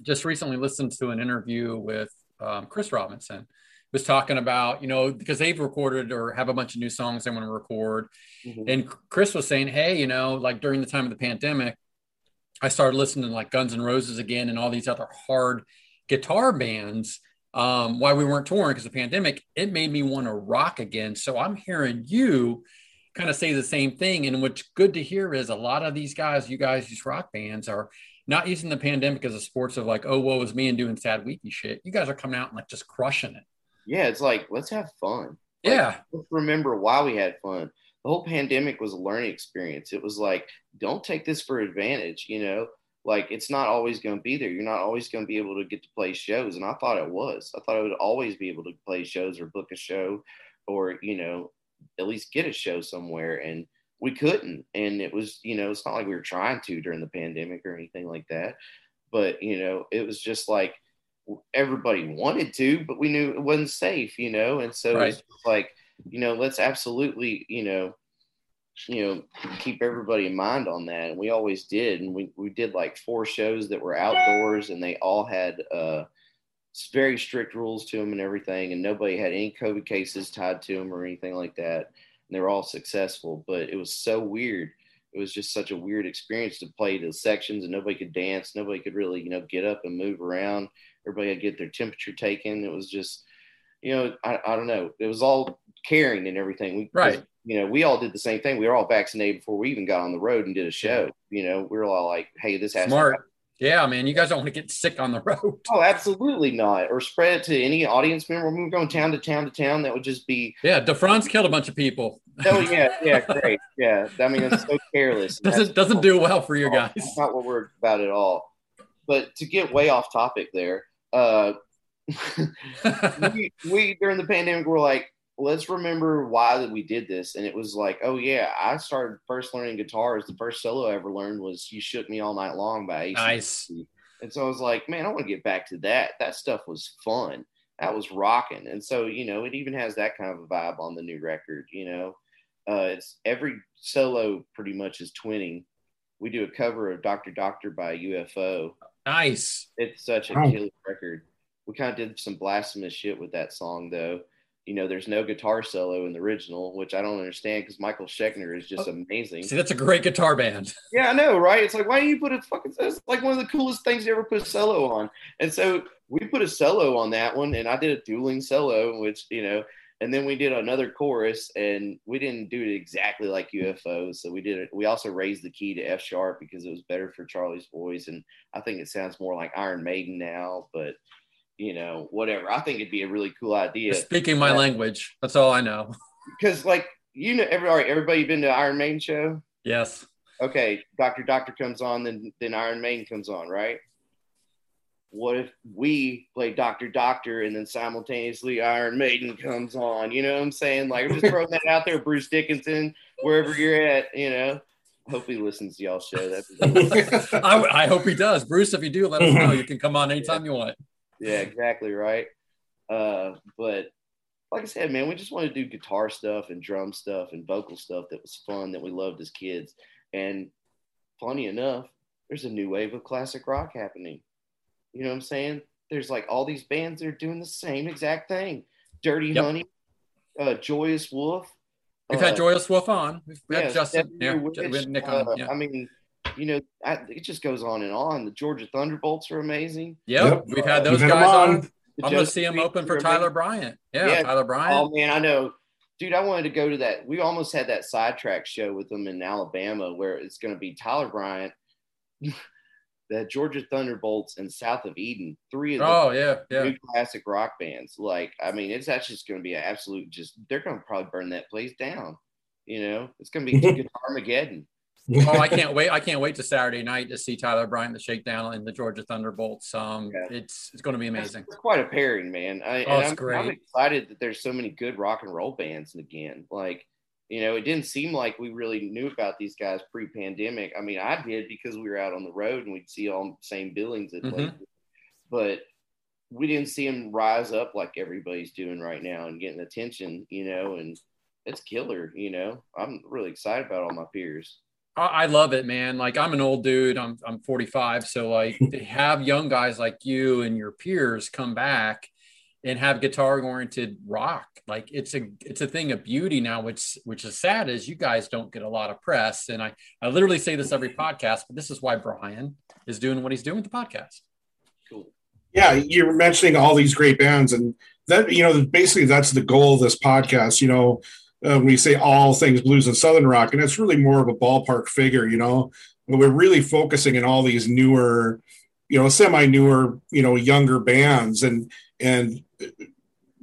Just recently listened to an interview with um, Chris Robinson. Was talking about, you know, because they've recorded or have a bunch of new songs they want to record.
Mhm.
And Chris was saying, hey, you know, like during the time of the pandemic, I started listening to like Guns N' Roses again and all these other hard guitar bands um, while we weren't touring because of the pandemic. It made me want to rock again. So I'm hearing you kind of say the same thing. And what's good to hear is a lot of these guys, you guys, these rock bands are not using the pandemic as a sports of like, oh, woe is me and doing sad weepy shit. You guys are coming out and like just crushing it.
Yeah, it's like let's have fun. Like,
Yeah.
let's remember why we had fun. The whole pandemic was a learning experience. It was like, don't take this for advantage, you know? Like it's not always going to be there. You're not always going to be able to get to play shows. And I thought it was. I thought I would always be able to play shows or book a show or, you know, at least get a show somewhere. And we couldn't. And it was, you know, it's not like we were trying to during the pandemic or anything like that. But, you know, it was just like everybody wanted to, but we knew it wasn't safe, you know? And so
Right.
it's like, you know, let's absolutely, you know, you know, keep everybody in mind on that. And we always did. And we, we did like four shows that were outdoors and they all had uh very strict rules to them and everything. And nobody had any COVID cases tied to them or anything like that. And they were all successful, but it was so weird. It was just such a weird experience to play the sections and nobody could dance. Nobody could really, you know, get up and move around. Everybody had to get their temperature taken. It was just, you know, I, I don't know. It was all caring and everything. We,
Right.
You know, we all did the same thing. We were all vaccinated before we even got on the road and did a show. You know, we were all like, hey, this has to
Smart. Yeah, man. You guys don't want to get sick on the road.
Oh, absolutely not. Or spread it to any audience member. When we were going town to town to town, that would just be,
Yeah, DeFrance killed a bunch of people.
oh, yeah, yeah, great. Yeah. I mean, it's so careless.
Doesn't doesn't do well for you guys.
That's not what we're about at all. But to get way off topic there, uh, we, we during the pandemic were like, let's remember why that we did this, and it was like, oh yeah, I started first learning guitars. The first solo I ever learned was "You Shook Me All Night Long" by AC.
nice.
And so I was like, man, I want to get back to that. That stuff was fun. That was rocking. And so, you know, it even has that kind of a vibe on the new record, you know. Uh, it's every solo pretty much is twinning. We do a cover of Doctor Doctor by UFO.
Nice.
It's such a
Wow.
killer record. We kind of did some blasphemous shit with that song though. You know, there's no guitar solo in the original, which I don't understand because Michael Schenker is just oh, amazing.
See, that's a great guitar band.
Yeah, I know, right? It's like, why don't you put a fucking? It's like one of the coolest things you ever put a solo on. And so we put a solo on that one, and I did a dueling solo, which you know, and then we did another chorus, and we didn't do it exactly like UFO. So we did it. We also raised the key to F sharp because it was better for Charlie's voice, and I think it sounds more like Iron Maiden now. But you know, whatever. I think it'd be a really cool idea
You're speaking my
Yeah.
language. That's all I know.
because, like, you know, every all right, everybody been to Iron Maiden show?
Yes.
okay, Doctor Doctor comes on, then then Iron Maiden comes on, right? What if we play Doctor Doctor and then simultaneously Iron Maiden comes on? You know what I'm saying? Like I'm just throwing that out there, Bruce Dickinson, wherever you're at, you know. hope he listens to y'all show. That's
I, I hope he does. Bruce, if you do, let us know. You can come on anytime you want.
yeah, exactly right. Uh, but like I said, man, we just want to do guitar stuff and drum stuff and vocal stuff that was fun that we loved as kids. And funny enough, there's a new wave of classic rock happening. You know what I'm saying? There's like all these bands that are doing the same exact thing. Dirty
Yep.
Honey, uh, Joyous Wolf.
We've
uh,
had Joyous Wolf on. We've we had Justin. Yeah,
Witch,
we had Nick on.
uh,
Yeah.
I mean, you know, I, it just goes on and on. The Georgia Thunderbolts are amazing.
Yep,
Yep.
we've had
We've
those guys on.
on.
I'm going to see
them
open for Tyler
amazing.
Bryant. Yeah,
Yeah.
Tyler Bryant.
Oh man, I know, dude. I wanted to go to that. We almost had that sidetrack show with them in Alabama, where it's going to be Tyler Bryant, the Georgia Thunderbolts, and South of Eden. Three of the
Oh, yeah, yeah.
new classic rock bands. Like, I mean, it's actually just going to be an absolute. Just they're going to probably burn that place down. You know, it's going to be Guitar Armageddon.
Oh, I can't wait! I can't wait to Saturday night to see Tyler Bryant, the Shakedown, and the Georgia Thunderbolts. Um,
Yeah.
it's it's going to be amazing.
It's quite a pairing, man. I,
Oh,
and
it's
I'm,
great.
I'm excited that there's so many good rock and roll bands again. Like, you know, it didn't seem like we really knew about these guys pre-pandemic. I mean, I did because we were out on the road and we'd see all the same billings at
Mhm.
places. But we didn't see them rise up like everybody's doing right now and getting attention, you know, and it's killer, you know. I'm really excited about all my peers.
I, I love it, man. Like I'm an old dude. I'm I'm 45, so like to have young guys like you and your peers come back and have guitar oriented rock, like it's a it's a thing of beauty now. Which which is sad is you guys don't get a lot of press, and I I literally say this every podcast, but this is why Brian is doing what he's doing with the podcast.
Cool.
yeah, you're mentioning all these great bands, and that you know, basically that's the goal of this podcast. You know, uh, we say all things blues and southern rock, and it's really more of a ballpark figure. You know, but we're really focusing on all these newer, you know, semi-newer, you know, younger bands, and and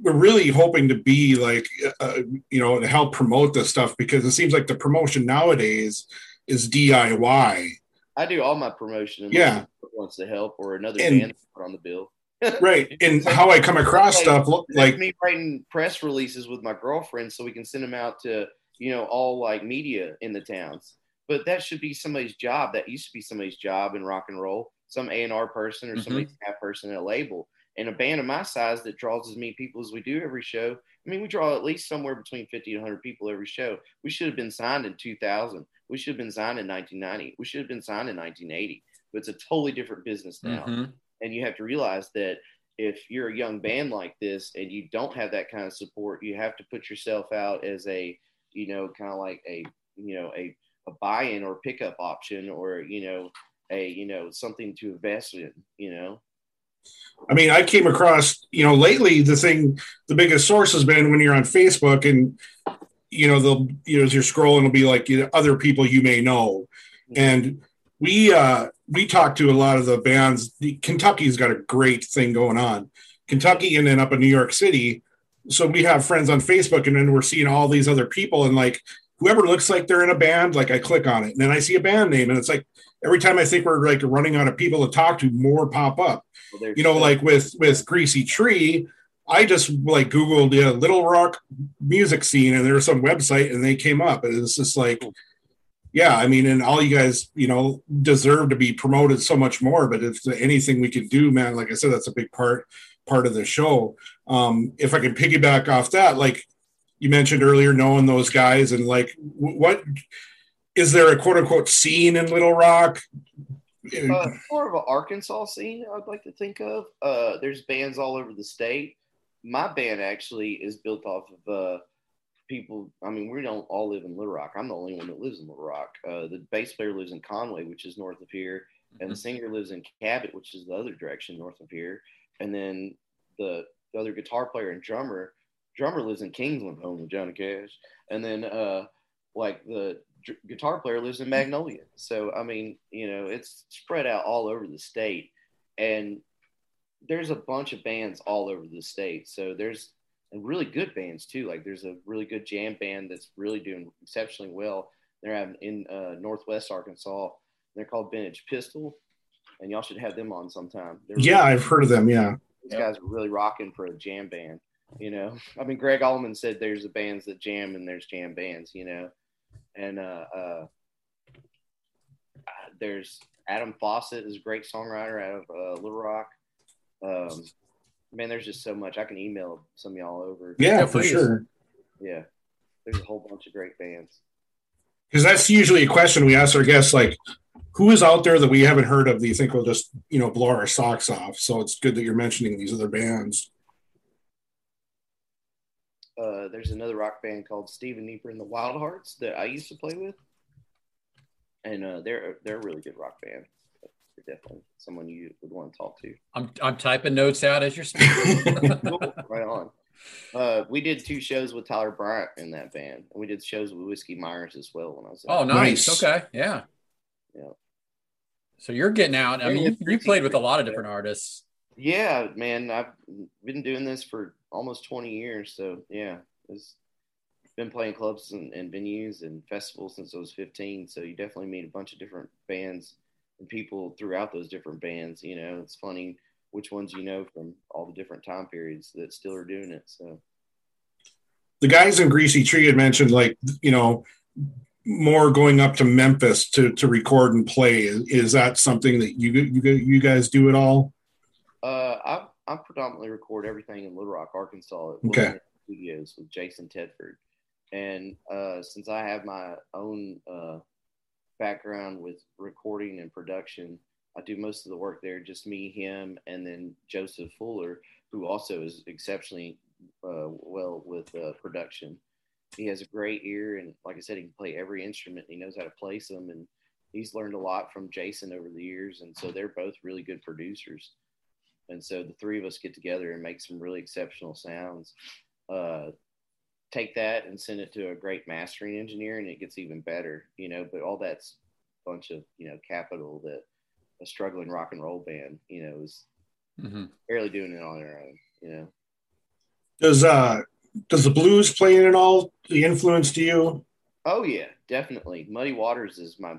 we're really hoping to be like, uh, you know, to help promote this stuff because it seems like the promotion nowadays is DIY.
I do all my promotion and
Yeah.
wants to help or another
And-
band put on the bill.
Right. And how I come across
Like-
stuff
like me writing press releases with my girlfriend so we can send them out to you know all like media in the towns but that should be somebody's job that used to be somebody's job in rock and roll some a&r person or
Mhm.
somebody staff person at a label and a band of my size that draws as many people as we do every show. I mean we draw at least somewhere between 50 and 100 people every show. We should have been signed in 2000 we should have been signed in 1990 we should have been signed in 1980 but it's a totally different business now.
Mhm.
and you have to realize that if you're a young band like this and you don't have that kind of support you have to put yourself out as a you know kind of like a you know a, a buy-in or pickup option or you know a you know something to invest in you know
I mean, I came across, you know, lately the thing, the biggest source has been when you're on Facebook and, you know, they'll, you know, as you're scrolling, it'll be like you know, other people you may know. And we, uh, we talked to a lot of the bands. Kentucky's got a great thing going on. Kentucky and then up in New York City. So we have friends on Facebook and then we're seeing all these other people and like whoever looks like they're in a band, like I click on it and then I see a band name and it's like every time I think we're like running out of people to talk to, more pop up
Well,
you know,
so-
like with with Greasy Tree, I just like Googled yeah, Little Rock music scene, and there was some website, and they came up, and it's just like, yeah, I mean, and all you guys, you know, deserve to be promoted so much more. But if anything we could do, man, like I said, that's a big part part of the show. Um, if I can piggyback off that, like you mentioned earlier, knowing those guys, and like, what is there a quote unquote scene in Little Rock?
uh, more of an Arkansas scene, I'd like to think of. Uh, there's bands all over the state. My band actually is built off of uh, people. I mean, we don't all live in Little Rock. I'm the only one that lives in Little Rock. Uh, the bass player lives in Conway, which is north of here, and the singer lives in Cabot, which is the other direction north of here. And then the, the other guitar player and drummer, drummer lives in Kingsland, home with Johnny Cash. And then uh, like the guitar player lives in Magnolia. So I mean, you know, it's spread out all over the state, and there's a bunch of bands all over the state. So there's and really good bands too. Like there's a really good jam band that's really doing exceptionally well. They're in uh, Northwest Arkansas. They're called Vintage Pistol, and y'all should have them on sometime. They're
Yeah,
really-
I've heard of them. Yeah.
these guys are really rocking for a jam band. You know, I mean, Gregg Allman said there's the bands that jam and there's jam bands. You know, and uh, uh, there's Adam Faucett is a great songwriter out of uh, Little Rock. Um, man, there's just so much. I can email some of y'all over.
Yeah,
Yeah,
for sure.
Yeah. There's a whole bunch of great bands.
Because that's usually a question we ask our guests, like, who is out there that we haven't heard of that you think will just, you know, blow our socks off? So it's good that you're mentioning these other bands.
Uh, there's another rock band called Steven Nieper and the Wild Hearts that I used to play with, and uh, they're they're a really good rock band. They're definitely someone you would want to talk to.
I'm I'm typing notes out as you're speaking.
Cool. right on. Uh, we did two shows with Tyler Bryant in that band, and we did shows with Whiskey Myers as well when I was.
oh, nice.
Nice.
Okay. Yeah.
Yeah.
So you're getting out. I mean, you, you played with a lot of different artists.
Yeah, man, I've been doing this for almost 20 years. So yeah, it's been playing clubs and, and venues and festivals since I was 15. So you definitely meet a bunch of different bands and people throughout those different bands. You know, it's funny which ones you know from all the different time periods that still are doing it. So
the guys in Greasy Tree had mentioned, like, you know, more going up to Memphis to to record and play. Is, is that something that you you you guys do at all?
uh, I I predominantly record everything in Little Rock, Arkansas, at
Okay.
Studios with Jason Tedford. And uh, since I have my own uh, background with recording and production, I do most of the work there. Just me, him, and then Joseph Fuller, who also is exceptionally uh, well with uh, production. He has a great ear, and like I said, he can play every instrument. He knows how to place them, and he's learned a lot from Jason over the years. And so they're both really good producers. And so the three of us get together and make some really exceptional sounds. Uh, take that and send it to a great mastering engineer, and it gets even better, you know. But all that's a bunch of you know capital that a struggling rock and roll band, you know, is
hmm
barely doing it on their own, you know.
Does uh does the blues play in at all? The influence to you?
Oh yeah, definitely. Muddy Waters is my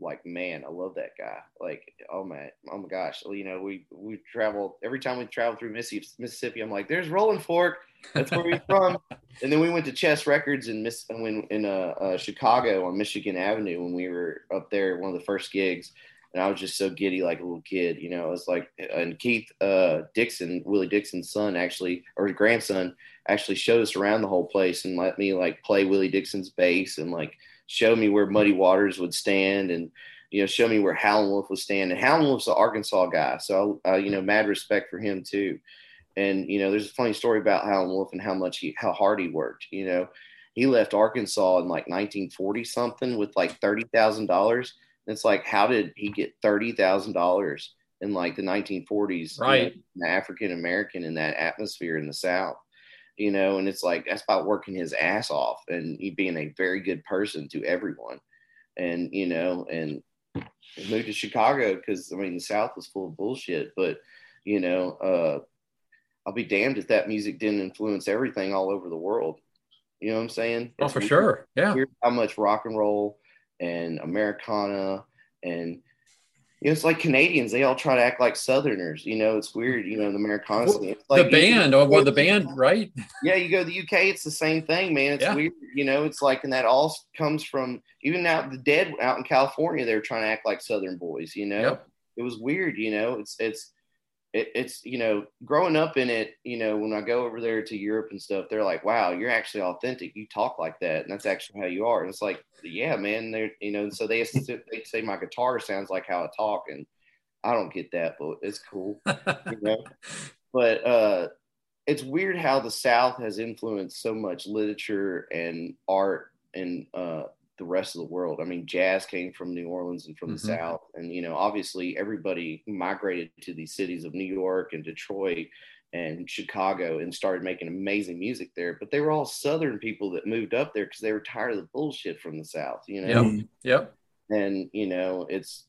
like man. I love that guy. Like oh my oh my gosh. You know we we travel every time we travel through Mississippi. Mississippi, I'm like, there's Rolling Fork. That's where he's from. and then we went to Chess Records in Miss when in uh, uh, Chicago on Michigan Avenue when we were up there. One of the first gigs. And I was just so giddy, like a little kid, you know. It was like, and Keith uh, Dixon, Willie Dixon's son, actually, or his grandson, actually showed us around the whole place and let me like play Willie Dixon's bass and like show me where Muddy Waters would stand and you know show me where Howlin' Wolf would stand. And Howlin' Wolf's an Arkansas guy, so uh, you know mad respect for him too. And you know, there's a funny story about Howlin' Wolf and how much he how hard he worked. You know, he left Arkansas in like 1940 something with like thirty thousand dollars. It's like, how did he get thirty thousand dollars in like the 1940s?
Right.
African American in that atmosphere in the South you know, and it's like that's about working his ass off and he being a very good person to everyone. And, you know, and moved to Chicago because I mean the South was full of bullshit, but you know, uh I'll be damned if that music didn't influence everything all over the world. You know what I'm saying?
Oh,
It's
for
weird-
sure. Yeah.
how much rock and roll and Americana and you know, it's like Canadians, they all try to act like Southerners. You know, it's weird, you know, the Americana
Well.
It's
the
like-
band, or well, the band, right?
yeah, you go to the UK, it's the same thing, man. It's
Yeah.
weird, you know. It's like, and that all comes from even out the dead out in California. They were trying to act like Southern boys, you know.
Yep.
It was weird, you know. It's it's it, it's you know, growing up in it, you know, when I go over there to Europe and stuff, they're like, "Wow, you're actually authentic. You talk like that, and that's actually how you are." And it's like, yeah, man. They're you know, so they they say my guitar sounds like how I talk, and I don't get that, but it's cool you know? But uh, it's weird how the South has influenced so much literature and art and uh, the rest of the world. I mean, jazz came from New Orleans and from
Mhm.
the South, and you know, obviously, everybody migrated to these cities of New York and Detroit and Chicago and started making amazing music there. But they were all Southern people that moved up there because they were tired of the bullshit from the South. You know,
Yep. Yep.
and you know it's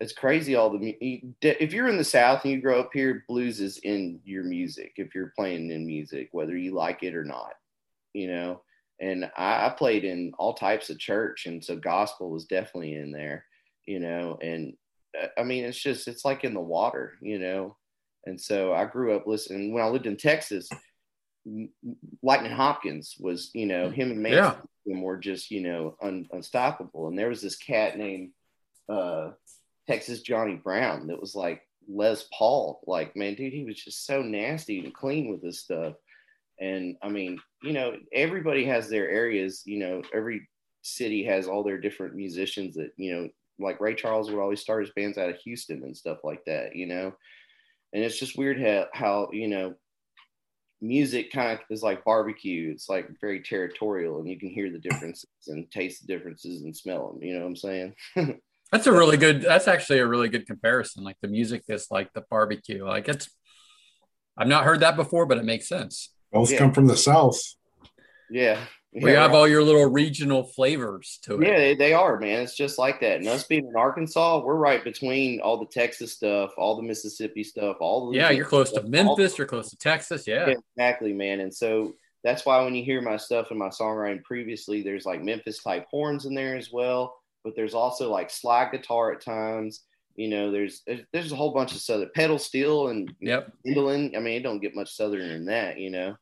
it's crazy all the if you're in the south and you grow up here blues is in your music if you're playing in music whether you like it or not you know and I, I played in all types of church and so gospel was definitely in there you know and uh, i mean it's just it's like in the water you know and so i grew up listening when i lived in texas lightning hopkins was you know him and Manson
Yeah.
were just you know un, unstoppable. And there was this cat named uh, Texas Johnny Brown that was like Les Paul. Like, man, dude, he was just so nasty and clean with this stuff. And I mean, you know, everybody has their areas. You know, every city has all their different musicians that you know. Like Ray Charles would always start his bands out of Houston and stuff like that. You know, and it's just weird how, how you know music kind of is like barbecue it's like very territorial and you can hear the differences and taste the differences and smell them you know what i'm saying
That's a really good. That's actually a really good comparison. Like the music is like the barbecue. Like it's. I've not heard that before, but it makes sense.
Both
Yeah.
come from the south.
yeah
We have all your little regional flavors to it.
yeah they, they are man it's just like that and us being in arkansas we're right between all the texas stuff all the mississippi stuff all the
Yeah, you're close to
stuff, all-
Memphis. You're close to Texas. Yeah.
Yeah, exactly, man. And so that's why when you hear my stuff in my songwriting previously, there's like Memphis type horns in there as well. But there's also like slide guitar at times. You know, there's there's, a whole bunch of southern pedal steel and
Yep.
mandolin. I mean, it don't get much southern than that, you know.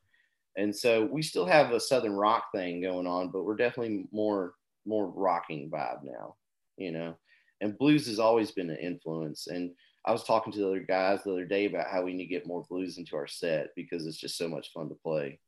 And so we still have a southern rock thing going on, but we're definitely more more rocking vibe now, you know. And blues has always been an influence. And I was talking to the other guys the other day about how we need to get more blues into our set because it's just so much fun to play.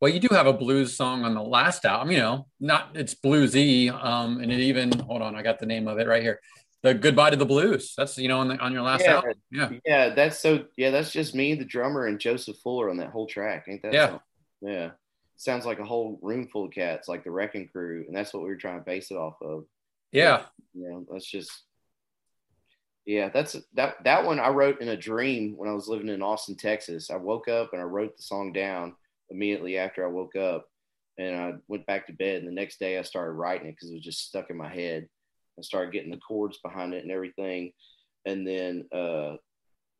Well, you do have a blues song on the last album. You know, not it's bluesy. Um, and it even hold on, I got the name of it right here. The Goodbye to the Blues. That's you know on the on your last
Yeah.
album. Yeah.
Yeah, that's so. Yeah, that's just me, the drummer, and Joseph Fuller on that whole track. Ain't that?
Yeah.
something? Yeah. Sounds like a whole room full of cats, like the Wrecking Crew, and that's what we were trying to base it off of.
Yeah.
You know, that's just. Yeah, that's that. That one I wrote in a dream when I was living in Austin, Texas. I woke up and I wrote the song down immediately after I woke up, and I went back to bed. And the next day I started writing it because it was just stuck in my head. I started getting the chords behind it and everything, and then uh,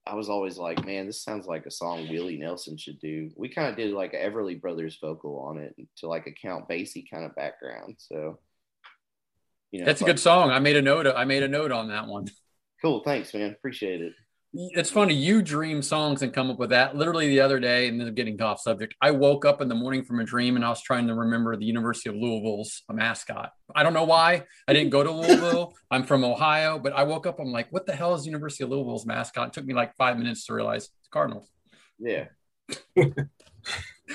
I was always like, man, this sounds like a song Willie Nelson should do. We kind of did like a Everly Brothers vocal on it to like a Count Basie kind of background. So, you know,
That's a good song. I made a note. I made a note on that one.
Cool. Thanks, man. Appreciate it.
It's funny. You dream songs and come up with that. Literally the other day, and then getting off subject. I woke up in the morning from a dream, and I was trying to remember the University of Louisville's uh, mascot. I don't know why. I didn't go to Louisville. I'm from Ohio, but I woke up. I'm like, what the hell is University of Louisville's mascot? It took me like five minutes to realize it's Cardinals.
Yeah.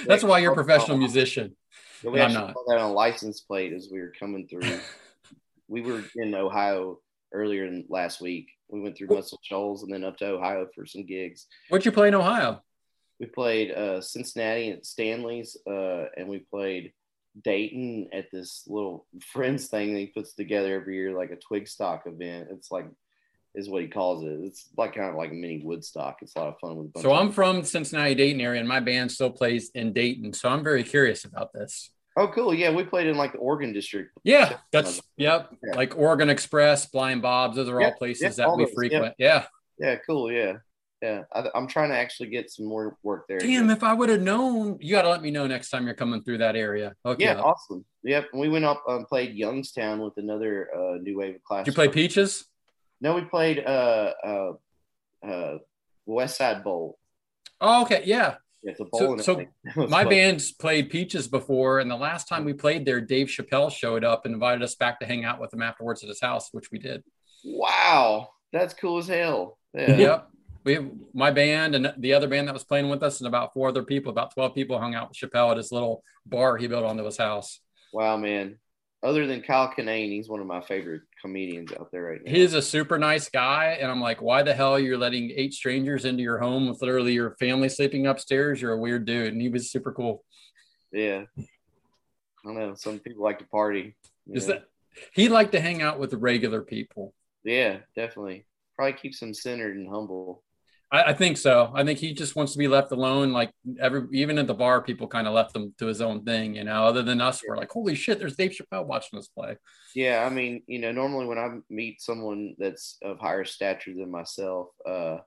That's why you're a professional musician.
Yeah, we
I'm not.
saw that on a license plate as we were coming through. we were in Ohio earlier in last week. We went through Muscle Shoals and then up to Ohio for some gigs.
What'd you play in Ohio?
We played uh, Cincinnati at Stanley's, uh, and we played Dayton at this little friends thing that he puts together every year, like a twig stock event. It's like is what he calls it. It's like kind of like a mini Woodstock. It's a lot of fun with. a bunch
So I'm from Cincinnati, Dayton area, and my band still plays in Dayton. So I'm very curious about this.
Oh, cool. Yeah, we played in like the Oregon district.
Yeah, that's yep.
Yeah.
Like Oregon Express, Blind Bob's. Those are all places
yep,
that
all
we
those,
frequent. Yeah.
Yeah, cool. Yeah, yeah. I, I'm trying to actually get some more work there.
Damn, if I would have known, you got to let me know next time you're coming through that area. Okay.
Yeah, awesome. Yep. We went up and played Youngstown with another uh, new wave of class.
Did you play Peaches?
No, we played uh, uh, uh, West Side Bowl.
Oh, okay. Yeah.
It's a
So-
bowling.
so
was
My
fun.
band's played Peaches before, and the last time we mm. played there, Dave Chappelle showed up and invited us back to hang out with him afterwards at his house, which we did.
Wow, that's cool as hell. Yeah.
Yep. We have my band and the other band that was playing with us, and about four other people, about 12 people hung out with Chappelle at his little bar he built onto his house.
Wow, man. Other than Kyle Kinane, he's one of my favorite comedians out there right now.
He's a super nice guy, and I'm like, why the hell are you're letting eight strangers into your home with literally your family sleeping upstairs? You're a weird dude, and he was super cool.
yeah. I don't know. Some people like to party.
Is
know.
that he liked to hang out with the regular people?
Yeah, definitely. Probably keeps him centered and humble.
I, I think so. I think he just wants to be left alone. Like every even at the bar, people kind of left him to his own thing. You know, other than us, we're like, holy shit, there's Dave Chappelle watching us play.
Yeah, I mean, you know, normally when I meet someone that's of higher stature than myself, uh,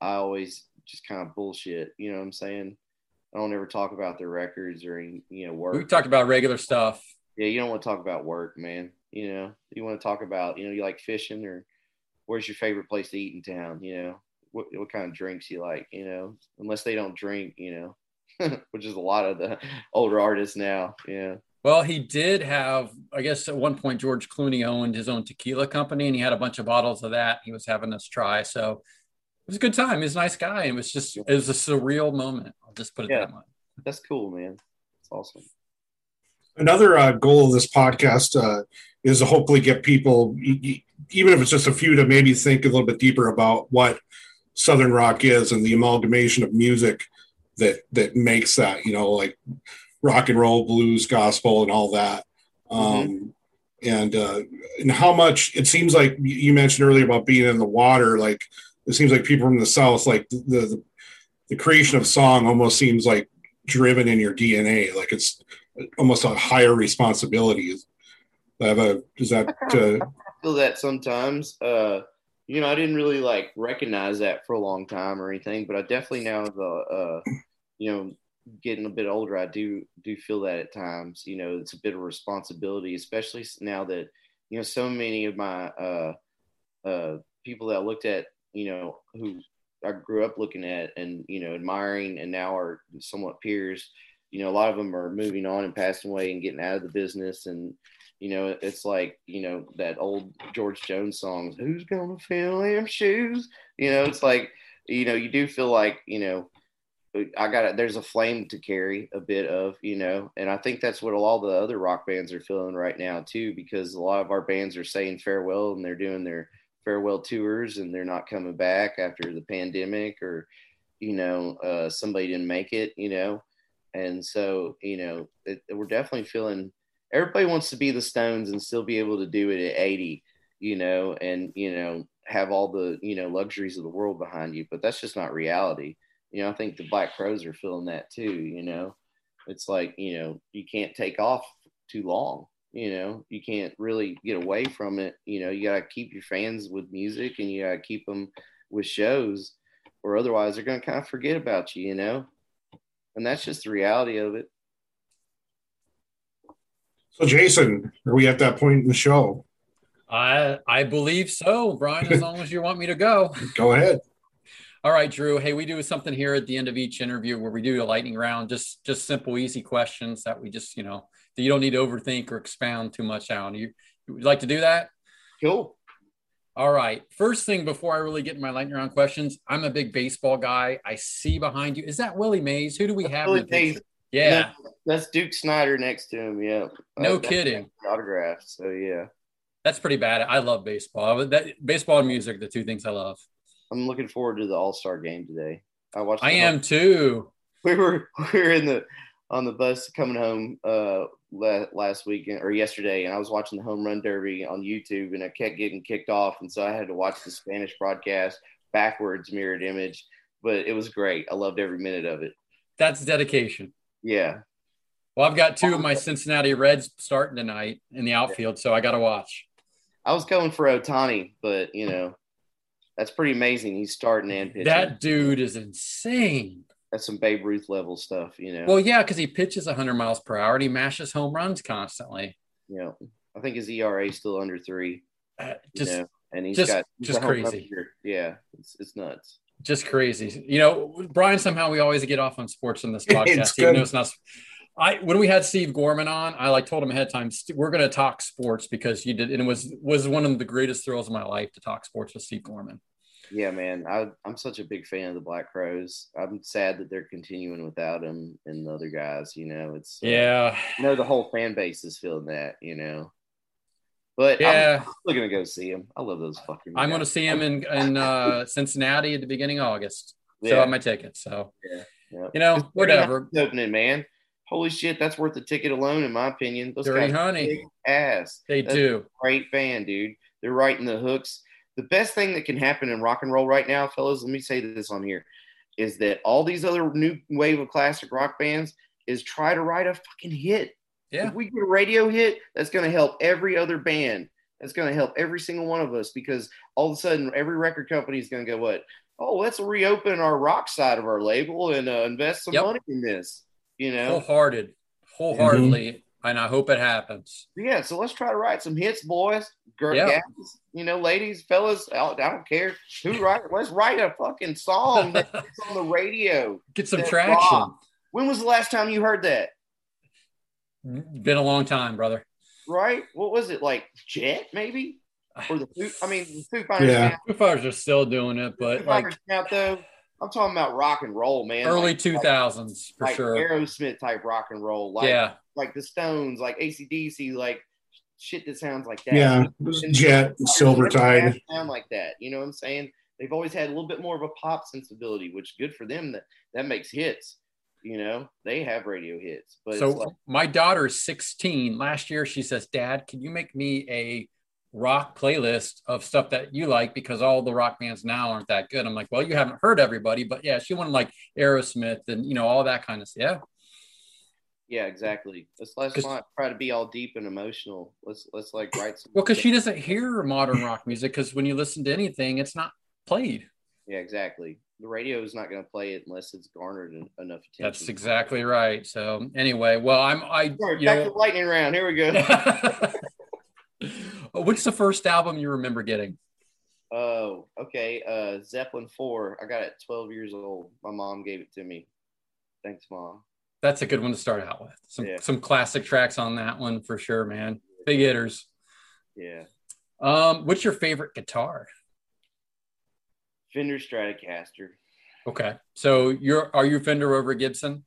I always just kind of bullshit. You know what I'm saying? I don't ever talk about their records or any, you know, work.
We talked about regular stuff.
yeah, you don't want to talk about work, man. You know, you want to talk about, you know, you like fishing or where's your favorite place to eat in town? You know, what what kind of drinks you like? You know, unless they don't drink, you know, which is a lot of the older artists now. Yeah,
Well, he did have, I guess, at one point George Clooney owned his own tequila company, and he had a bunch of bottles of that. He was having us try, so it was a good time. He was a nice guy. It was just, it was a surreal moment. I'll just put it
Yeah.
that way.
That's cool, man. It's awesome.
Another uh, goal of this podcast uh, is to hopefully get people, even if it's just a few, to maybe think a little bit deeper about what Southern rock is and the amalgamation of music that that makes that. You know, like rock and roll, blues, gospel, and all that. Um, and uh, and how much it seems like you mentioned earlier about being in the water. Like it seems like people from the south, like the the, the creation of song, almost seems like driven in your DNA. Like it's almost a higher responsibility. I have a is that uh,
feel that sometimes. Uh, you know, I didn't really like recognize that for a long time or anything, but I definitely now the uh, you know, getting a bit older, I do do feel that at times. You know, it's a bit of responsibility, especially now that you know so many of my uh, uh, people that I looked at, you know, who I grew up looking at and you know admiring, and now are somewhat peers. You know, a lot of them are moving on and passing away and getting out of the business, and you know, it's like you know that old George Jones songs. Who's gonna fill them shoes? You know, it's like you know you do feel like you know I got there's a flame to carry a bit of, you know, and I think that's what all the other rock bands are feeling right now too, because a lot of our bands are saying farewell and they're doing their farewell tours and they're not coming back after the pandemic or, you know, uh, somebody didn't make it, you know, and so you know it, we're definitely feeling. Everybody wants to be the Stones and still be able to do it at 80, you know, and you know have all the you know luxuries of the world behind you, but that's just not reality you know, I think the Black Crowes are feeling that too. You know, it's like you know you can't take off too long. You know, you can't really get away from it. You know, you gotta keep your fans with music, and you gotta keep them with shows, or otherwise they're gonna kind of forget about you. You know, and that's just the reality of it.
So? Jason, are we at that point in the show?
I I believe so, Brian. As long as you want me to go.
Go ahead.
All right, Drew. Hey, we do something here at the end of each interview where we do a lightning round, just just simple, easy questions that we just you know that you don't need to overthink or expound too much on. You, you would like to do that?
Cool.
All right. First thing before I really get in my lightning round questions, I'm a big baseball guy. I see behind you. Is that Willie Mays? Who do we have?
Willie? Mays.
Yeah.
That's Duke Snider next to him. Yeah.
No
Uh,
kidding.
Autograph. So yeah,
That's pretty bad. I love baseball. That baseball and music, the two things I love.
I'm looking forward to the All Star game today. I watched.
I am too.
we were we were in the on the bus coming home uh last weekend or yesterday and I was watching the home run derby on YouTube and I kept getting kicked off and so I had to watch the Spanish broadcast backwards mirrored image but it was great I loved every minute of it
That's dedication.
Yeah
Well, I've got two of my Cincinnati Reds starting tonight in the outfield, so I got to watch.
I was going for Ohtani but you know that's pretty amazing he's starting and pitching
That dude is insane.
that's some Babe Ruth level stuff you know
Well, yeah, because he pitches 100 miles per hour and he mashes home runs constantly.
Yeah, I think his ERA is still under three
Uh,
you
just,
know, and he's
just-
got he's
just
a home run
crazy.
yeah it's, it's nuts
just crazy. You know, Brian. Somehow we always get off on sports on this podcast, even though it's not. I when we had Steve Gorman on, I like told him ahead of time we're going to talk sports because you did, and it was was one of the greatest thrills of my life to talk sports with Steve Gorman.
Yeah, man, I, I'm such a big fan of the Black Crowes. I'm sad that they're continuing without him and the other guys. You know, it's uh,
Yeah,
I know the whole fan base is feeling that. You know, but
yeah.
I'm still gonna go see him. I love those fucking.
I'm going to see him in in uh, Cincinnati at the beginning of August. So I
Yeah.
have my ticket. So
Yeah.
you know, whatever.
Opening, man. Holy shit, that's worth the ticket alone, in my opinion. Those
Dirty
guys
Honey.
ass.
They
That's
do.
great fan, dude. They're writing the hooks. The best thing that can happen in rock and roll right now, fellas, let me say this on here, is that all these other new wave of classic rock bands is try to write a fucking hit.
Yeah.
If we get a radio hit, that's going to help every other band. That's going to help every single one of us because all of a sudden every record company is going to go, what? Oh, let's reopen our rock side of our label and uh, invest some
Yep.
money in this. You know,
Wholehearted, wholeheartedly, and I hope it happens.
yeah, so let's try to write some hits, boys, girls,
Yeah.
guys, you know, ladies, fellas. I don't, care who write. Let's write a fucking song that's on the radio.
Get some traction.
When was the last time you heard that? Mm-hmm.
Been a long time, brother.
right? What was it like? Jet maybe? Or the Foo, I mean, the Foo Fighters.
Yeah.
now-
Foo Fighters are still doing it,
Foo
but like
Fighters now though. I'm talking about rock and roll, man.
early
Like-
two thousands for
like
sure.
Aerosmith type rock and roll, like
yeah,
like the Stones, like ACDC, like shit that sounds like that.
Yeah, Jet, Silvertide.
sound like that. You know what I'm saying? They've always had a little bit more of a pop sensibility, which good for them. That that makes hits. You know, they have radio hits, but
so
like,
my daughter's 16. Last year, she says, Dad, can you make me a rock playlist of stuff that you like? Because all the rock bands now aren't that good. I'm like, Well, you haven't heard everybody, but yeah, she wanted like Aerosmith and, you know, all that kind of stuff. Yeah.
yeah, exactly. Let's let's not try to be all deep and emotional. Let's let's like write some.
Well, because she doesn't hear modern rock music, because when you listen to anything, it's not played.
yeah, exactly. The radio is not going to play it unless it's garnered en- enough attention.
That's exactly right. So, anyway, well, I'm, I, you
back
know,
to lightning round. Here we go.
What's the first album you remember getting?
Oh, okay. Uh, Zeppelin four. I got it 12 years old. My mom gave it to me. Thanks, mom.
That's a good one to start out with. Some
Yeah.
some classic tracks on that one for sure, man. Big hitters.
Yeah.
Um, what's your favorite guitar?
Fender Stratocaster.
Okay, so you're are you Fender over Gibson?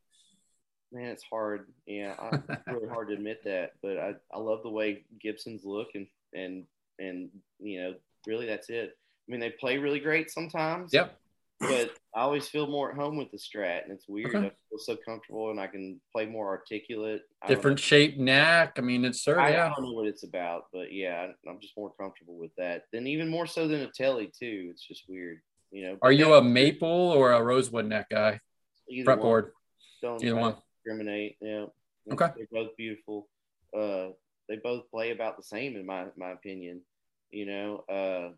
Man, it's hard. Yeah, I, it's really hard to admit that, but I, I love the way Gibsons look and and and you know really that's it. I mean, they play really great sometimes.
Yep.
But I always feel more at home with the Strat, and it's weird.
Okay.
I feel so comfortable, and I can play more articulate.
Different shape neck. I mean, it's sort
I,
yeah.
don't know what it's about, but yeah, I'm just more comfortable with that. Then even more so than a telly too. It's just weird, you know.
Are you a maple or a rosewood neck guy?
Either one.
Fretboard.
Don't
Either one.
discriminate. Yeah.
Okay.
They're both beautiful. Uh, they both play about the same in my my opinion. You know, uh,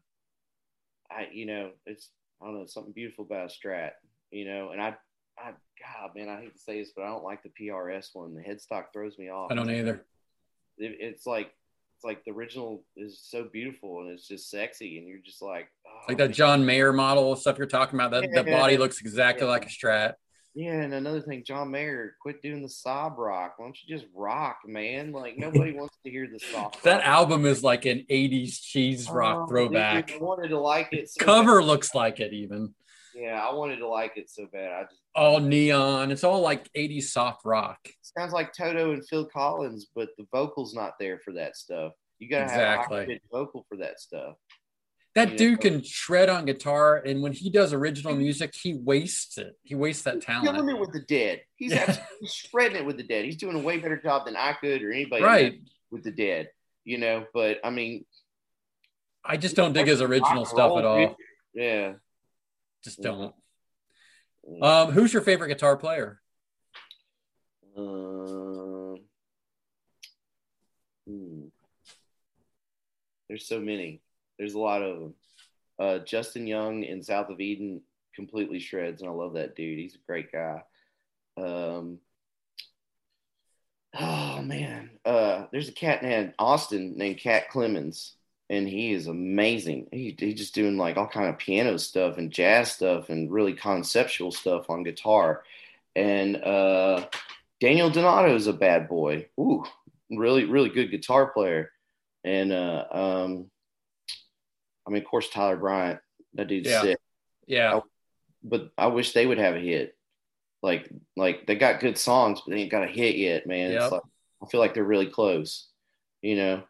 I you know it's I don't know something beautiful about a Strat. You know, and I I God man I hate to say this, but I don't like the PRS one. The headstock throws me off.
I don't either.
It, it's like it's like the original is so beautiful and it's just sexy, and you're just like oh,
Like that John Mayer model stuff you're talking about. That the body looks exactly
Yeah.
like a Strat.
Yeah, and another thing, John Mayer, quit doing the sob rock. Why don't you just rock, man? Like nobody wants to hear the soft.
That
rock.
album is like an '80s cheese rock
Oh,
throwback.
dude, I wanted to like it. So
Cover
bad.
looks like it even.
Yeah, I wanted to like it so bad. I just
All neon. It's all like '80s soft rock.
sounds like Toto and Phil Collins, but the vocal's not there for that stuff. You gotta have a vocal for that stuff.
That
Yeah.
dude can shred on guitar, and when he does original mm-hmm. music, he wastes it. He wastes that
He's killing it with the dead. He's
Yeah.
absolutely shredding it with the dead. He's doing a way better job than I could or anybody
Right.
with the dead. You know, but I mean,
I just don't dig his original stuff at all.
dude. Yeah.
Just don't. Um, who's your favorite guitar player?
Um, hmm. There's so many. There's a lot of them. Uh, Justin Young in South of Eden completely shreds, and I love that dude. He's a great guy. Um, oh man, uh, there's a cat in Austin named Cat Clemens, and he is amazing. He he's just doing like all kind of piano stuff and jazz stuff and really conceptual stuff on guitar. And uh, Daniel Donato is a bad boy. Ooh, really, really good guitar player. And uh, um, I mean, of course, Tyler Bryant. That dude's
Yeah.
sick.
Yeah,
But I wish they would have a hit. Like, like they got good songs, but they ain't got a hit yet, man.
Yep.
It's like I feel like they're really close. You know,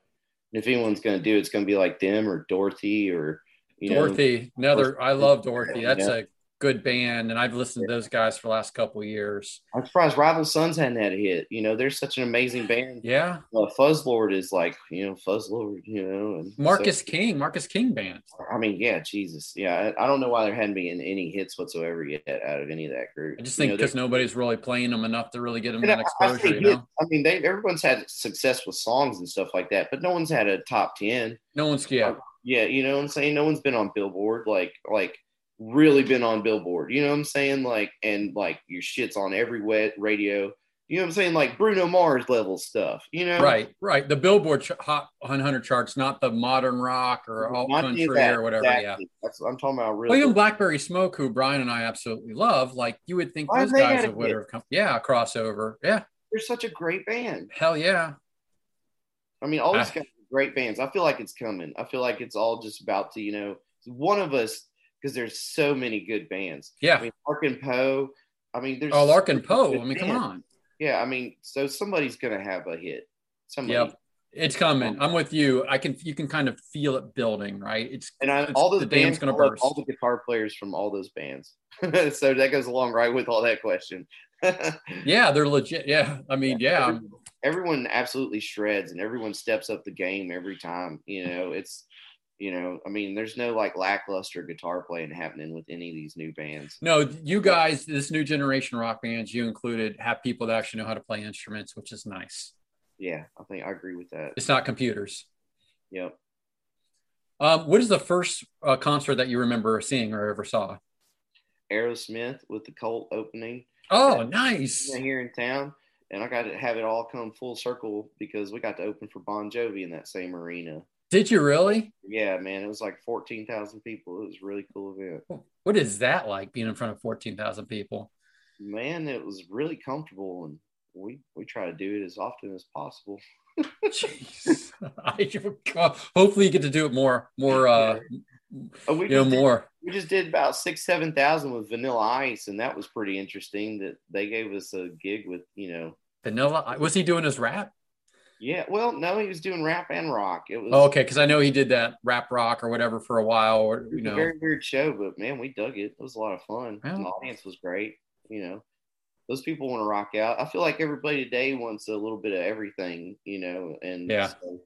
if anyone's gonna do it, it's gonna be like them or Dorothy or you know.
Dorothy. Another. I love Dorothy. That's
Yeah.
a good band, and I've listened to those guys for the last couple of years.
I'm surprised Rival Sons hadn't had a hit. You know, they're such an amazing band.
Yeah,
uh, Fuzzlord is like you know Fuzzlord, you know, and
Marcus
so-
King. Marcus King band.
I mean, yeah, Jesus, yeah. I, I don't know why there hadn't been any hits whatsoever yet out of any of that group.
I just think
know,
because
they-
nobody's really playing them enough to really get them that
I- I
exposure. You know,
I mean, they everyone's had success with songs and stuff like that, but no one's had a top ten.
no one's yeah.
Yeah, you know what I'm saying. No one's been on Billboard, like like really been on Billboard. You know what I'm saying? Like and like your shit's on every wet radio. You know what I'm saying? Like Bruno Mars level stuff. You know,
Right, right. The Billboard ch- Hot 100 charts, not the modern rock or
Not
country
that,
or whatever. Yeah.
That's what I'm talking about. Real
Well, even. Blackberry Smoke, who Brian and I absolutely love, like you would think
Why
those guys would have come. Yeah, crossover. Yeah,
they're such a great band.
Hell yeah.
I mean, all these
Ah.
guys are great bands. I feel like it's coming. I feel like it's all just about to, you know, one of us because there's so many good bands.
Yeah.
I mean, Larkin Poe. I mean, there's
oh, Larkin
so
Poe. I mean, come
bands.
on.
Yeah, I mean, so somebody's gonna have a hit. Somebody.
Yep. It's coming. I'm with you. I can you can kind of feel it building, right? It's
And I,
It's-
all those
the
bands
gonna burst.
all the guitar players from all those bands. so that goes along right with all that question.
yeah, they're legit. Yeah. I mean, yeah.
Everyone absolutely shreds and everyone steps up the game every time. You know, it's you know, I mean, there's no like lackluster guitar playing happening with any of these new bands.
No, you guys, this new generation rock bands, you included, have people that actually know how to play instruments, which is nice.
Yeah, I think I agree with that.
It's not computers.
Yep.
Um, what is the first uh, concert that you remember seeing or ever saw?
Aerosmith with the Colt opening
Oh, nice.
here in town. And I got to have it all come full circle because we got to open for Bon Jovi in that same arena.
Did you really?
Yeah, man, it was like 14,000 people. It was a really cool event.
What is that like being in front of 14,000 people?
Man, it was really comfortable and we we try to do it as often as possible.
Jeez. I, hopefully you get to do it more, more, uh,
Oh, we
you know,
did-
more.
we just did about six, seven thousand with Vanilla Ice, and that was pretty interesting. That they gave us a gig with, you know,
Vanilla. Was he doing his rap?
Yeah. Well, no, he was doing rap and rock. It was
Oh, okay. Cause I know he did that rap rock or whatever for a while or, you know,
very weird show, but man, we dug it. It was a lot of fun. The audience was great. You know, those people want to rock out. I feel like everybody today wants a little bit of everything. You know, and
Yeah.
so,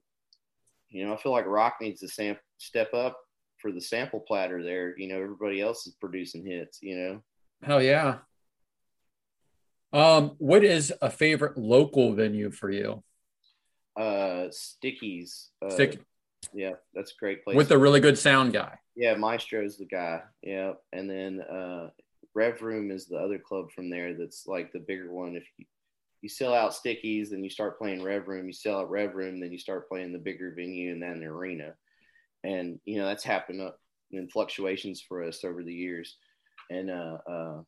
you know, I feel like rock needs to sam- step up for the sample platter there. You know, everybody else is producing hits. You know.
hell yeah. Um, what is a favorite local venue for you?
Uh, Stickyz. Uh, Yeah, that's a great place.
with a really good sound guy.
yeah, Maestro's the guy. Yeah, and then uh, Rev Room is the other club from there. That's like the bigger one. If you you sell out Stickyz, then you start playing Rev Room. You sell out Rev Room, then you start playing the bigger venue and then the arena. And you know that's happened up in fluctuations for us over the years. And uh, uh,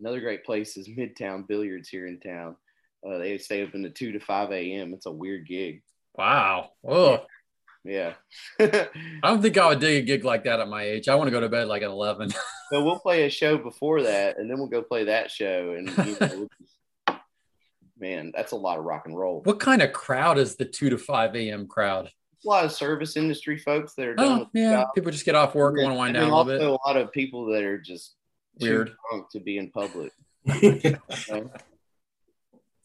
another great place is Midtown Billiards here in town. Uh, they stay open to two to five a.m. It's a weird gig.
Wow. Oh,
Yeah.
I don't think I would dig a gig like that at my age. I want to go to bed like at 11.
So we'll play a show before that, and then we'll go play that show. And you know, we'll man, that's a lot of rock and roll.
what kind of crowd is the 2 to 5 a.m. crowd?
A lot of service industry folks that are done
Oh, yeah.
job.
People just get off work and want to wind down a little bit.
a lot of people that are just too
Weird.
drunk to be in public. you know?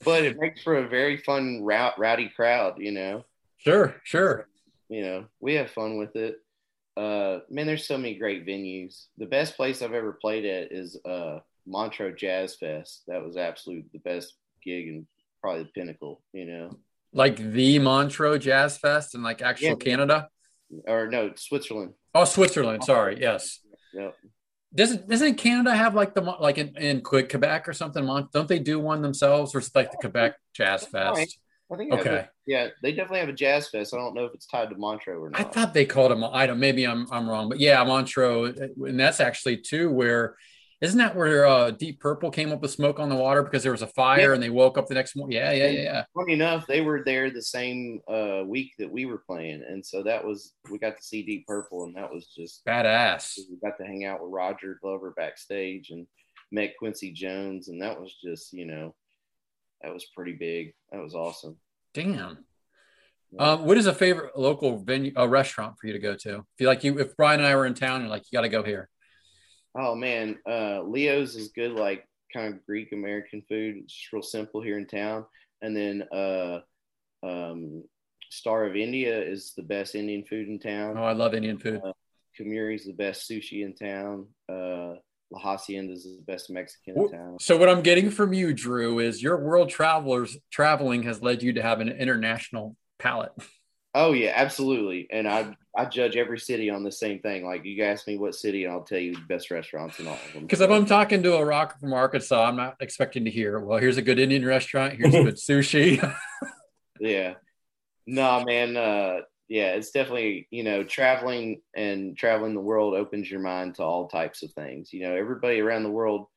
But it makes for a very fun, row- rowdy crowd. You know,
Sure, sure.
you know, we have fun with it. Uh, man, there's so many great venues. The best place I've ever played at is uh, Montreux Jazz Fest. That was absolute the best gig and probably the pinnacle. You know,
Like the Montreux Jazz Fest in like actual
Yeah.
Canada.
or no, Switzerland.
Oh, Switzerland. Sorry. Yes.
Yep.
Doesn't doesn't Canada have like the like in, in Que- Quebec or something? Don't they do one themselves, or like the Quebec Jazz Fest?
I think have a-
Okay.
yeah, they definitely have a jazz fest. I don't know if it's tied to Montreux or not.
I thought they called them. I don't. Maybe I'm I'm wrong, but yeah, Montreux, and that's actually too where. Isn't that where uh, Deep Purple came up with "Smoke on the Water" because there was a fire
Yeah.
and they woke up the next morning? Yeah, yeah, yeah, yeah.
Funny enough, they were there the same uh, week that we were playing, and so that was we got to see Deep Purple, and that was just
Badass.
we got to hang out with Roger Glover backstage and met Quincy Jones, and that was just you know that was pretty big. That was awesome.
Damn. Um, what is a favorite local venue, a restaurant for you to go to? If you like, you if Brian and I were in town, you're like, you got to go here.
Oh man, uh, Leo's is good, like kind of Greek American food. It's just real simple here in town. And then uh, um, Star of India is the best Indian food in town.
Oh, I love Indian food.
Kemuri's the best sushi in town. Uh, La Hacienda is the best Mexican in town.
So what I'm getting from you, Drew, is your world travelers traveling has led you to have an international palate.
Oh yeah, absolutely. And I I judge every city on the same thing. Like you ask me what city, and I'll tell you the best restaurants in all of them.
Because if I'm talking to a rocker from Arkansas, I'm not expecting to hear, well, here's a good Indian restaurant, here's a good sushi.
Yeah. No, man. Uh, yeah, it's definitely, you know, traveling and traveling the world opens your mind to all types of things. You know, everybody around the world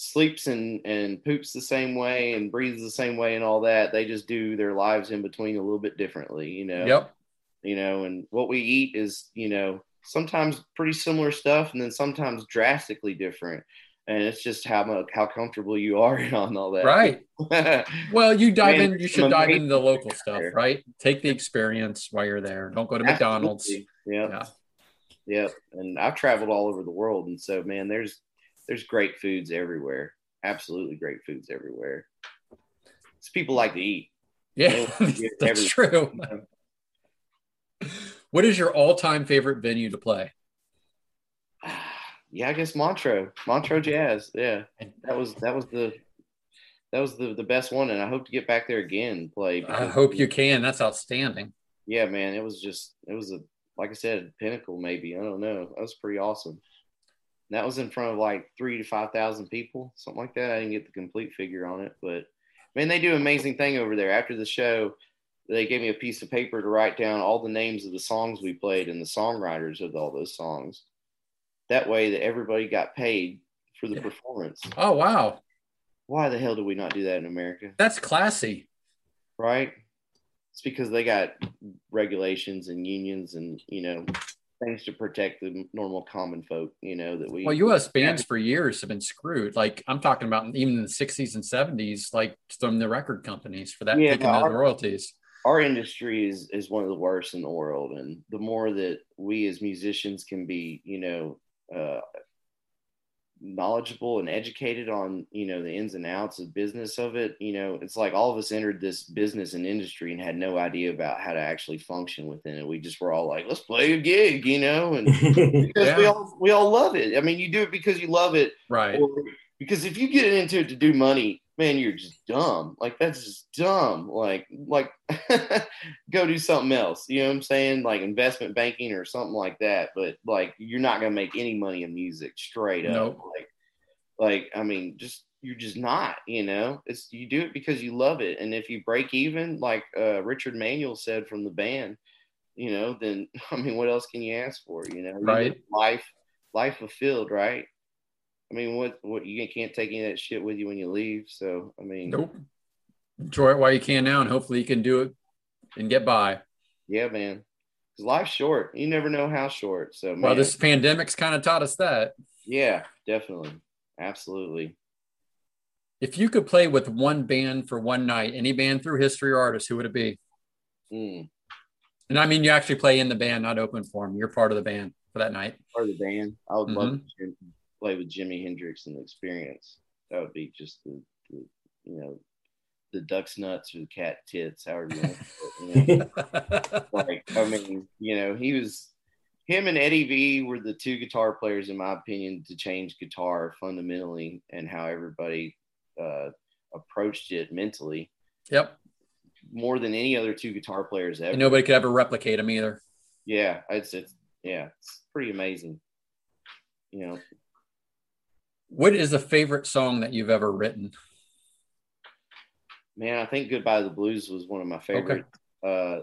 sleeps and and poops the same way and breathes the same way and all that. They just do their lives in between a little bit differently, you know.
Yep.
You know, and what we eat is, you know, sometimes pretty similar stuff and then sometimes drastically different. And it's just how much how comfortable you are on all that.
Right. Well, you dive
Man,
in. You should dive into the local stuff, right? Take the experience while you're there. Don't go to McDonald's.
Absolutely. Yep.
Yeah.
Yep. And I've traveled all over the world, and so man, there's there's great foods everywhere. Absolutely great foods everywhere. It's people like to eat.
Yeah, that's true. What is your all-time favorite venue to play?
Yeah, I guess Montreux, Montreux Jazz. Yeah, that was that was the that was the the best one, and I hope to get back there again and play.
I hope you can. That's outstanding.
Yeah, man, it was just it was a like I said, pinnacle maybe. I don't know. That was pretty awesome. That was in front of like three to five thousand people, something like that. I didn't get the complete figure on it, but man, they do an amazing thing over there. After the show, they gave me a piece of paper to write down all the names of the songs we played and the songwriters of all those songs. That way, that everybody got paid for the
Yeah.
performance.
Oh wow,
Why the hell do we not do that in America?
that's classy.
right? It's because they got regulations and unions and you know things to protect the normal common folk. You know that we.
Well, U.S. bands for years have been screwed. Like I'm talking about even in the 60s and 70s, like from the record companies for that
Yeah,
taking
our-
those royalties.
Our industry is is one of the worst in the world, and the more that we as musicians can be, you know. Uh, knowledgeable and educated on you know the ins and outs of business of it you know it's like all of us entered this business and industry and had no idea about how to actually function within it we just were all like let's play a gig you know and because we all we all love it. I mean, you do it because you love it,
Right.
or because if you get into it to do money, man, you're just dumb. Like that's just dumb. Like like go do something else. You know what I'm saying? Like investment banking or something like that. But like you're not gonna make any money in music straight up.
Nope.
Like like I mean, just you're just not. You know, it's you do it because you love it, and if you break even, like uh, Richard Manuel said from the band you know, then I mean, what else can you ask for? You know,
Right.
Life, life fulfilled, right? I mean, what what you can't take any of that shit with you when you leave. So I mean,
Nope. Enjoy it while you can now, and hopefully you can do it and get by.
yeah, man, because life's short. You never know how short. So man,
Well, this pandemic's kind of taught us that.
yeah, definitely, absolutely.
If you could play with one band for one night, any band through history or artist, who would it be?
Mm.
And I mean, you actually play in the band, not open for them. You're part of the band for that night.
Part of the band. I would love
Mm-hmm.
to play with Jimi Hendrix and the experience. That would be just the, the you know, the duck's nuts or the cat tits, however you want. to put it, you know? like I mean, you know, he was him and Eddie V were the two guitar players, in my opinion, to change guitar fundamentally and how everybody uh, approached it mentally
yep.
more than any other two guitar players ever.
And nobody could ever replicate them either.
Yeah, it's it's yeah, it's pretty amazing. You know,
What is a favorite song that you've ever written?
man, I think Goodbye to the Blues was one of my favorite. Uh,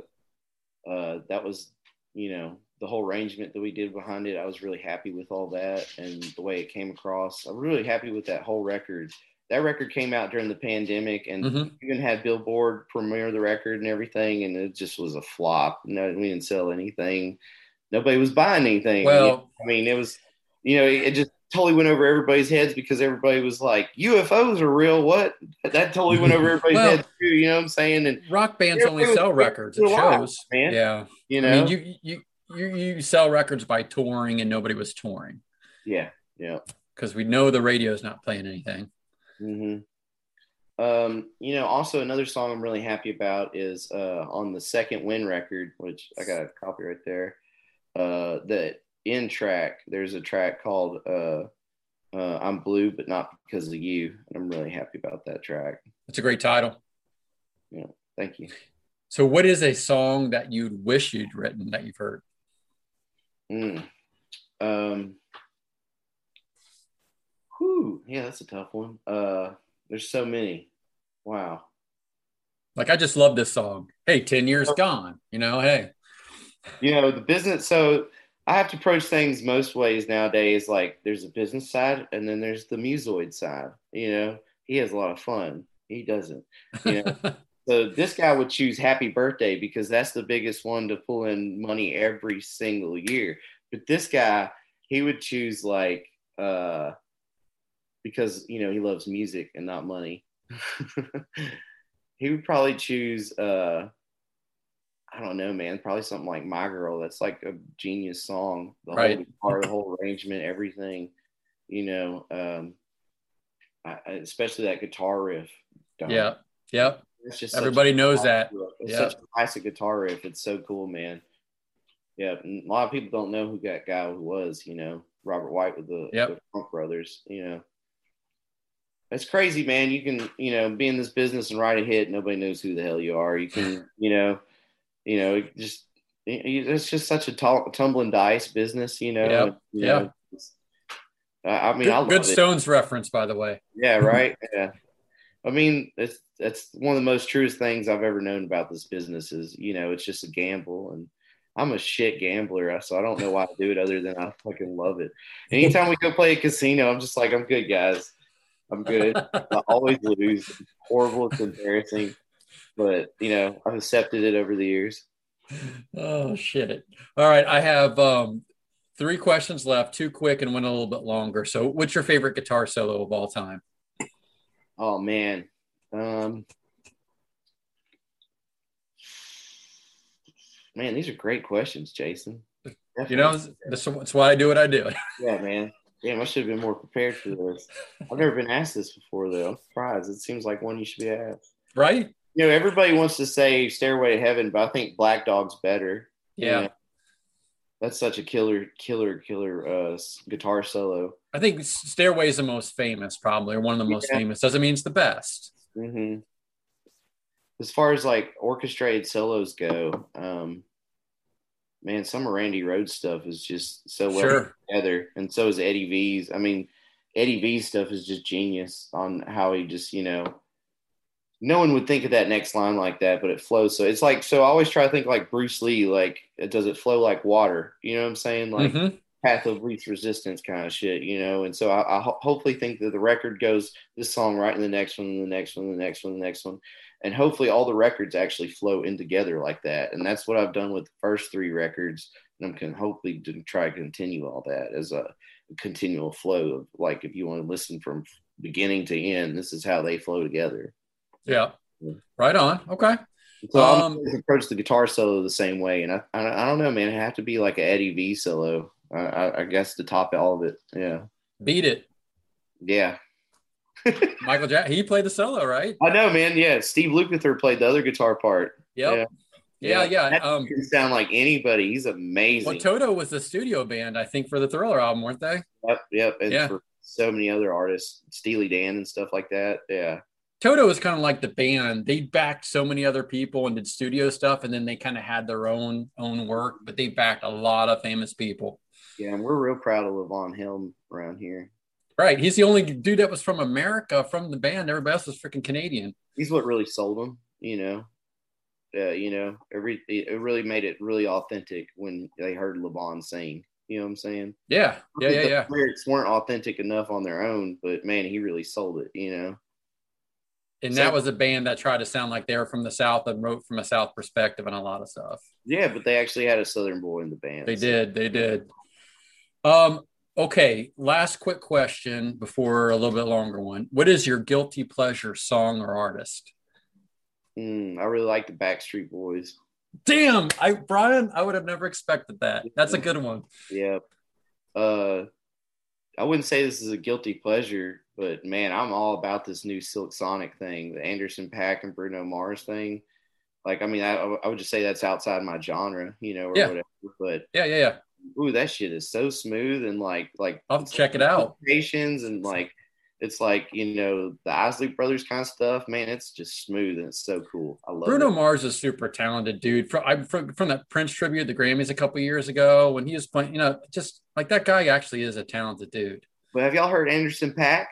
uh, that was, you know, the whole arrangement that we did behind it. I was really happy with all that and the way it came across. I'm really happy with that whole record. That record came out during the pandemic and
Mhm.
even had Billboard premiere the record and everything, and it just was a flop. No, we didn't sell anything. Nobody was buying anything.
Well-
I mean, it was, you know, it just totally went over everybody's heads because everybody was like, "UFOs are real." What? That totally went over everybody's
Well-
heads too. You know what I'm saying? And
Rock bands only sell records
alive,
shows.
man.
Yeah.
you
I
know,
mean, you, you you you sell records by touring, and nobody was touring
yeah, yeah.
because we know the radio's not playing anything.
hmm Um, you know, also another song I'm really happy about is uh, on the second Win record, which I got a copy right there. Uh, the end track, there's a track called uh, uh, "I'm Blue, but not because of you," and I'm really happy about that track.
It's a great title.
Yeah, thank you.
So, what is a song that you'd wish you'd written that you've heard?
Mm. Um, whew, yeah, that's a tough one. Uh, there's so many. Wow.
Like, I just love this song. Hey, 10 years gone. You know, hey,
you know the business so I have to approach things most ways nowadays. Like there's a business side, and then there's the musoid side. You know, he has a lot of fun. He doesn't. You know, so this guy would choose Happy Birthday because that's the biggest one to pull in money every single year. But this guy, he would choose like uh because you know he loves music and not money. he would probably choose uh I don't know, man. Probably something like "My Girl." That's like a genius song. The
Right.
whole guitar, the whole arrangement, everything. You know, um, I, especially that guitar riff. Dun.
yeah. Yep.
it's just
Everybody knows that.
It's
Yeah.
such a classic guitar riff. It's so cool, man. Yeah, and a lot of people don't know who that guy was. You know, Robert White with the,
Yep.
the Funk Brothers. You know, it's crazy, man. You can, you know, be in this business and write a hit. Nobody knows who the hell you are. You can, you know, you know, just it's just such a tumbling dice business. You know. Yeah. you know, it's- I mean,
Good,
I love
good
it.
Stones reference, by the way.
Yeah, right. yeah. I mean, it's that's one of the most truest things I've ever known about this business is, you know, it's just a gamble and I'm a shit gambler, so I don't know why I do it other than I fucking love it. Anytime we go play a casino, I'm just like, I'm good, guys. I'm good. I always lose. It's horrible. It's embarrassing. But, you know, I've accepted it over the years.
Oh shit. All right. I have um three questions left, two quick and one a little bit longer. So what's your favorite guitar solo of all time?
Oh man. Um Man, these are great questions, Jason.
You know, that's, that's why I do what I do.
Yeah, man. Damn, I should have been more prepared for this. I've never been asked this before, though. I'm surprised. It seems like one you should be asked.
Right?
You know, everybody wants to say Stairway to Heaven, but I think Black Dog's better.
Yeah.
That's such a killer, killer, killer uh, guitar solo.
I think Stairway is the most famous, probably, or one of the most
Yeah.
famous. Doesn't mean it's the best.
Mm-hmm. As far as like orchestrated solos go, um, man, some of Randy Rhoads stuff is just so well
Sure.
together, and so is Eddie V's. I mean, Eddie V's stuff is just genius on how he just you know. No one would think of that next line like that, but it flows. So it's like so. I always try to think like Bruce Lee. Like, does it flow like water? You know what I'm saying? Like
Mhm.
path of least resistance kind of shit, you know. And so I, I ho- hopefully think that the record goes this song right in the next one, and the next one, the next one, the next one, and hopefully all the records actually flow in together like that. And that's what I've done with the first three records, and I'm can hopefully to try to continue all that as a continual flow of like if you want to listen from beginning to end, this is how they flow together.
Yeah.
Yeah.
Right on. Okay.
So I'm
Um,
approach the guitar solo the same way, and I, I, I don't know, man. It have to be like an Eddie V solo, I, I, I guess, to top all of it. Yeah,
Beat it.
yeah.
Michael Jack. He played the solo, right?
I know, man. Yeah, Steve Lukather played the other guitar part.
Yep. Yeah. Yeah.
That
Um,
can sound like anybody. He's amazing.
well, Toto was the studio band, I think, for the Thriller album, weren't they?
yep, yep. And
Yeah.
for so many other artists, Steely Dan and stuff like that. Yeah,
Toto was kind of like the band. They backed so many other people and did studio stuff, and then they kind of had their own own work, but they backed a lot of famous people.
yeah. And we're real proud of Levon Helm around here.
Right. He's the only dude that was from America from the band. Everybody else was freaking Canadian.
He's what really sold them, You know. Yeah, you know, every it really made it really authentic when they heard Levon sing. You know what I'm saying?
Yeah. Yeah. Yeah.
the
Yeah.
lyrics weren't authentic enough on their own, but man, he really sold it. You know.
And
So-
that was a band that tried to sound like they were from the South and wrote from a South perspective and a lot of stuff.
Yeah, but they actually had a Southern boy in the band.
They
so-
did. They did. Um, okay. Last quick question before a little bit longer one. What is your guilty pleasure song or artist?
Mm, I really like the Backstreet Boys.
Damn, I Brian, I would have never expected that. That's a good one.
Yep. Uh, I wouldn't say this is a guilty pleasure, but man, I'm all about this new Silk Sonic thing, the Anderson .Paak and Bruno Mars thing. Like, I mean, I, I would just say that's outside my genre, you know, or
Yeah.
whatever. But
Yeah, yeah, yeah.
ooh, that shit is so smooth and like, like
I'll check it out.
Patience and like, it's like you know the Isley Brothers kind of stuff. Man, it's just smooth and it's so cool. I love
Bruno
it.
Mars is super talented, dude. From I from, from that Prince tribute, the Grammys a couple years ago, when he was playing, you know, just like that guy actually is a talented dude.
But have y'all heard Anderson .Paak?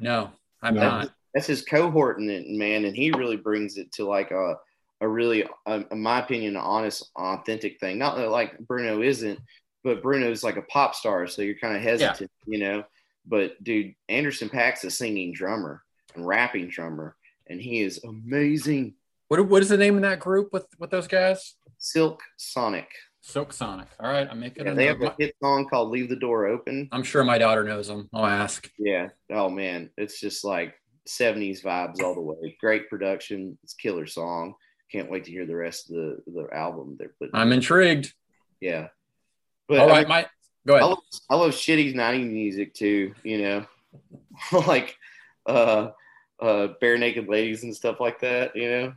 No, I'm
No.
not.
that's his cohort in it, man, and he really brings it to like a a really, um, in my opinion, an honest, authentic thing. Not that like Bruno isn't, but Bruno's like a pop star, so you're kind of hesitant, you know. But dude, Anderson .Paak's a singing drummer and rapping drummer, and he is amazing.
What, what is the name of that group with with those guys?
Silk Sonic.
Silk Sonic. All right, I'm making
Yeah,
a
they have a hit song called "Leave the Door Open."
I'm sure my daughter knows them. I'll ask.
Yeah. Oh man, it's just like 70s vibes all the way. Great production. It's a killer song. Can't wait to hear the rest of the the album they're putting.
I'm intrigued.
yeah. But
All
I mean,
my go
I
ahead.
love, I love shitty 90s music too, you know, like uh, uh, barenaked ladies and stuff like that, you know.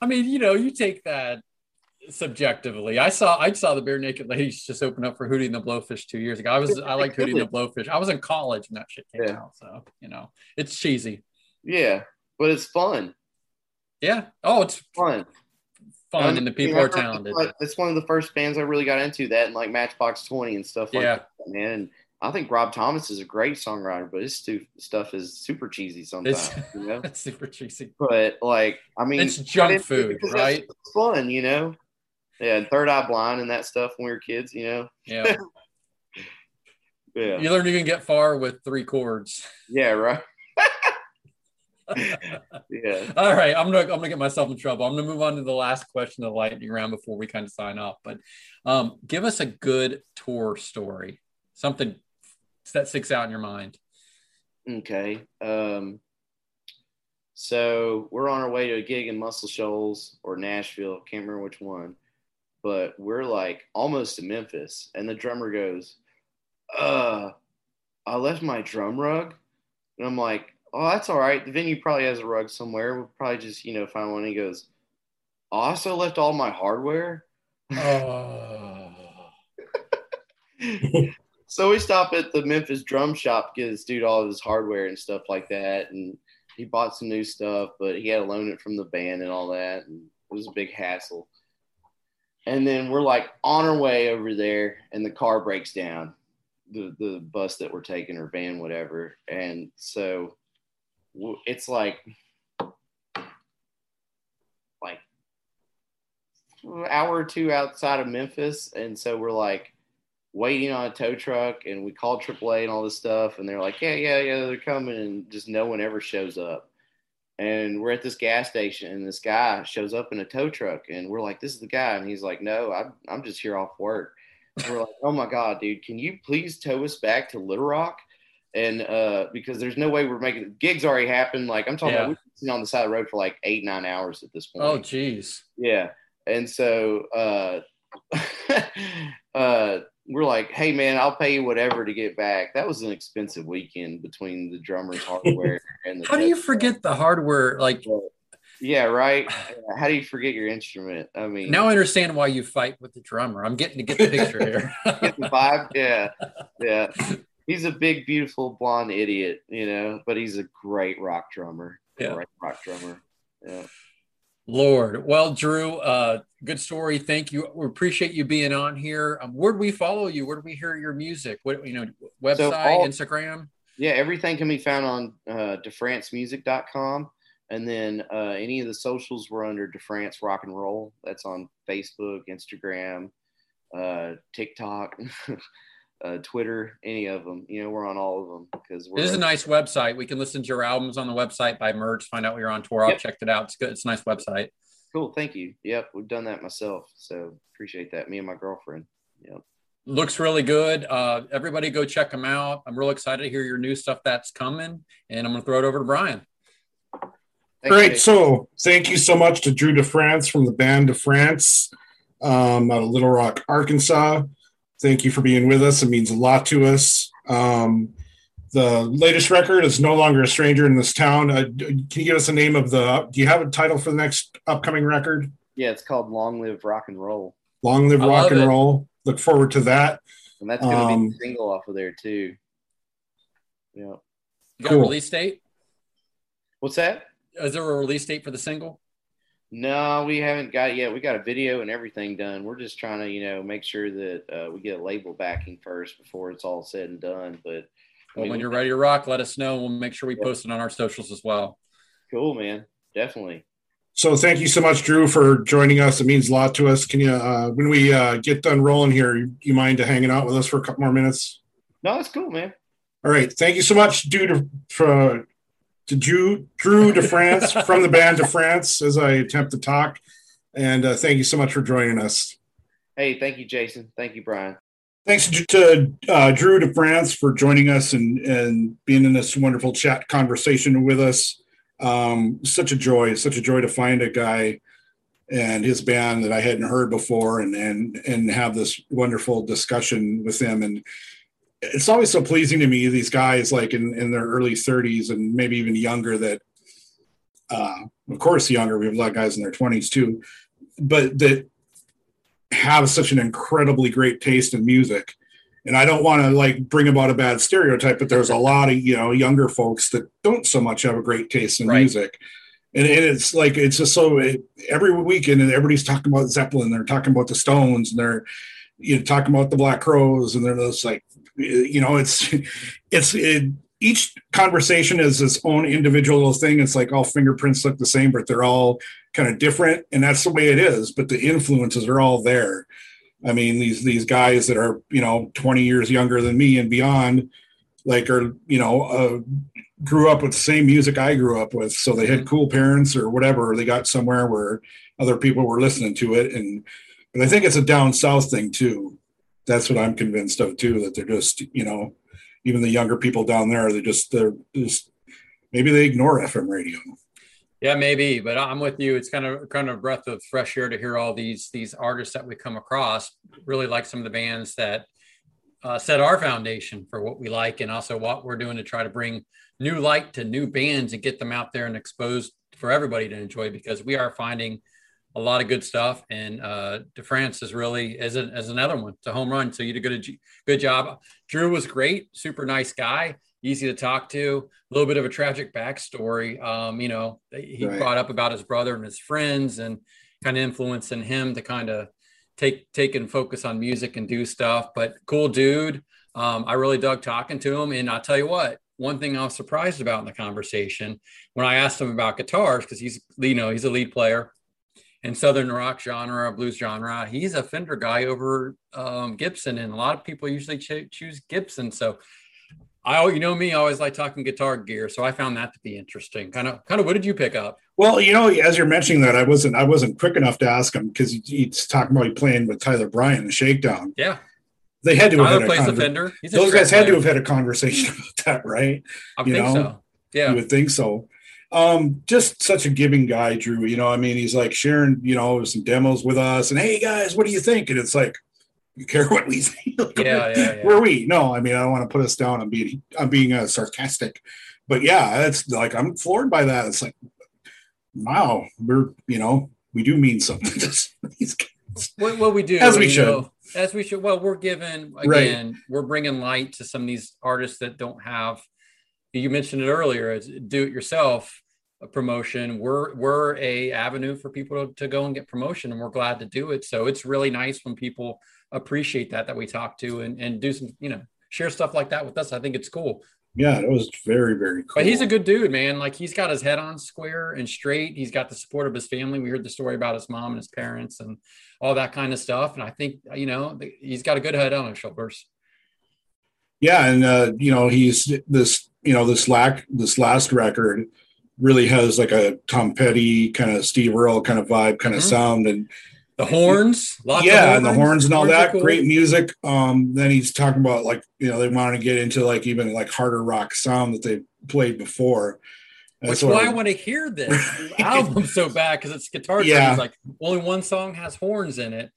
I mean, you know, you take that subjectively. I saw I saw the Barenaked Ladies just open up for Hootie and the Blowfish two years ago. I was I liked Hootie and the Blowfish. I was in college when that shit came
Yeah.
out, so you know, it's cheesy.
Yeah, but it's fun.
Yeah. Oh, it's
Fun.
fun,
Um,
and the people are talented.
It's, like- it's one of the first bands I really got into that and like Matchbox 20 and stuff like
Yeah.
that, man. And I think Rob Thomas is a great songwriter, but his stu- stuff is super cheesy sometimes,
It's-
you know.
It's super cheesy.
But like, I mean,
It's junk
I didn't do it
food, right?
Fun, you know. Yeah, and Third Eye Blind and that stuff when we were kids, you know.
Yeah.
Yeah,
You learn you can get far with three chords.
yeah, right. yeah.
All right, I'm gonna I'm gonna get myself in trouble. I'm gonna move on to the last question of the lightning round before we kind of sign off. But um, give us a good tour story, something that sticks out in your mind.
Okay. Um, so we're on our way to a gig in Muscle Shoals or Nashville. Can't remember which one, but we're like almost to Memphis, and the drummer goes, "Uh, I left my drum rug," and I'm like, "Oh, that's all right. The venue probably has a rug somewhere. We'll probably just you know find one." He goes, "I also left all my hardware."
Oh,
so we stop at the Memphis drum shop, get this dude all of his hardware and stuff like that, and he bought some new stuff, but he had to loan it from the band and all that, and it was a big hassle. And then we're like on our way over there, and the car breaks down, the the bus that we're taking or van, whatever, and so it's like like an hour or two outside of Memphis, and so we're like waiting on a tow truck, and we call AAA and all this stuff, and they're like, yeah, yeah, yeah, they're coming, and just no one ever shows up. And we're at this gas station, and this guy shows up in a tow truck, and we're like, this is the guy, and he's like, no, I'm I'm just here off work. And we're like, oh my god, dude, can you please tow us back to Little Rock? And uh, because there's no way we're making gigs already happened. Like I'm talking
Yeah.
about, we've been on the side of the road for like eight nine hours at this point.
oh, jeez
Yeah. And so uh uh we're like, hey man, I'll pay you whatever to get back. That was an expensive weekend between the drummer's hardware and the
How do you forget the hardware? Like
Yeah, right. How do you forget your instrument? I mean
now, I understand why you fight with the drummer. I'm getting to get the picture here.
get the vibe. Yeah. Yeah. He's a big, beautiful blonde idiot, you know, but he's a great rock drummer.
Yeah.
Great rock drummer. Yeah.
Lord. Well, Drew, uh, good story. Thank you. We appreciate you being on here. Um, where do we follow you? Where do we hear your music? What you know, website,
all-
Instagram?
Yeah, everything can be found on uh, defrancemusic.com. And then uh, any of the socials were under DeFrance Rock and Roll. That's on Facebook, Instagram, uh, TikTok, uh, Twitter, any of them. You know, we're on all of them because we're
It is a nice website. We can listen to your albums on the website by merch, find out when you're on tour. I've
Yep.
checked it out. It's good. It's a nice website.
cool. Thank you. Yep, we've done that myself, so appreciate that. Me and my girlfriend. Yep.
Looks really good. Uh, everybody go check them out. I'm real excited to hear your new stuff that's coming. And I'm going to throw it over to Brian.
Thanks,
Great.
Dave.
So thank you so much to Drew DeFrance from the band DeFrance um, out of Little Rock, Arkansas. Thank you for being with us. It means a lot to us. Um, the latest record is No Longer a Stranger in This Town. Uh, can you give us a name of the, do you have a title for the next upcoming record?
Yeah, it's called Long Live Rock and Roll,
Long Live
I
Rock and
it.
Roll. Look forward to that.
and that's going to
Um,
be a single off of there too. Yeah.
You got
Cool.
a release date?
What's that?
Is there a release date for the single?
No, we haven't got it yet. We got a video and everything done. We're just trying to, you know, make sure that uh, we get a label backing first before it's all said and done. But I mean,
when you're ready to rock, let us know. We'll make sure we post it on our socials as well.
cool, man. Definitely.
So thank you so much, Drew, for joining us. It means a lot to us. Can you, uh, when we uh, get done rolling here, you mind to hanging out with us for a couple more minutes?
No, it's cool, man.
All right. Thank you so much, dude, for, to Drew, Drew DeFrance from the band DeFrance as I attempt to talk. And uh, thank you so much for joining us.
Hey, thank you, Jason. Thank you, Brian.
Thanks to uh, Drew DeFrance for joining us and, and being in this wonderful chat conversation with us. Um, such a joy, such a joy to find a guy and his band that I hadn't heard before and and and have this wonderful discussion with them. And it's always so pleasing to me, these guys like in, in their early 30s and maybe even younger that uh, of course younger, we have a lot of guys in their 20s too, but that have such an incredibly great taste in music and I don't want to like bring about a bad stereotype, but there's a lot of you know younger folks that don't so much have a great taste in
Right.
music, and, and it's like it's just so it, every weekend and everybody's talking about Zeppelin, they're talking about the Stones, and they're you know talking about the Black Crowes, and they're just like you know it's it's it, each conversation is its own individual thing. It's like all fingerprints look the same, but they're all kind of different, and that's the way it is. But the influences are all there. I mean, these these guys that are you know 20 years younger than me and beyond, like are you know uh, grew up with the same music I grew up with, so they had cool parents or whatever. Or they got somewhere where other people were listening to it, and but I think it's a down south thing too. That's what I'm convinced of too. That they're just you know even the younger people down there, they just they're just maybe they ignore FM radio.
Yeah, maybe, but I'm with you. It's kind of kind of a breath of fresh air to hear all these these artists that we come across. Really like some of the bands that uh, set our foundation for what we like, and also what we're doing to try to bring new light to new bands and get them out there and exposed for everybody to enjoy. Because we are finding a lot of good stuff, and uh, DeFrance is really as, as another one. It's a home run. So you did a good good job. Drew was great, super nice guy easy to talk to. A little bit of a tragic backstory. Um, you know, he
Right.
brought up about his brother and his friends, and kind of influencing him to kind of take take and focus on music and do stuff. But cool dude. Um, I really dug talking to him, and I'll tell you what. One thing I was surprised about in the conversation when I asked him about guitars, because he's you know he's a lead player in southern rock genre, blues genre. He's a Fender guy over um, Gibson, and a lot of people usually cho- choose Gibson. So I, you know me, I always like talking guitar gear, so I found that to be interesting. Kind of, kind of, what did you pick up?
Well, you know, as you're mentioning that, I wasn't I wasn't quick enough to ask him because he's talking about playing with Tyler Bryant the Shakedown.
Yeah,
They had to have had a
the
conver-
Fender. He's
Those guys had to have had a conversation about that, right?
I
you
think
know?
so. Yeah,
You would think so. Um, just such a giving guy, Drew. You know, I mean, he's like sharing, you know, some demos with us, and hey guys, what do you think? And it's like, you care what we think? Like,
Yeah, yeah, yeah.
Where we? No, I mean, I don't want to put us down. I'm being, I'm being uh, sarcastic, but yeah, it's like I'm floored by that. It's like, wow, we're, you know, we do mean something. to these guys.
what, what we do
As we should.
know, as we should. Well, we're giving
Right.
again, we're bringing light to some of these artists that don't have. You mentioned it earlier. It's do-it-yourself promotion. We're we're a avenue for people to, to go and get promotion, and we're glad to do it. So it's really nice when people appreciate that that we talk to and and do some you know share stuff like that with us. I think it's cool.
Yeah, it was very, very cool.
But he's a good dude, man. Like he's got his head on square and straight. He's got the support of his family. We heard the story about his mom and his parents and all that kind of stuff. And I think you know he's got a good head on his shoulders.
yeah and uh you know he's this you know this lack this last record really has like a tom petty kind of steve earle kind of vibe kind of
Mhm.
sound and
The horns, lots
yeah
of
and the horns and all
Horns
that
cool.
great music um then he's talking about like you know they want to get into like even like harder rock sound that they played before
Which
That's
why
I-
I want to hear this album so bad because it's guitar.
Yeah.
Yeah, like only one song has horns in it.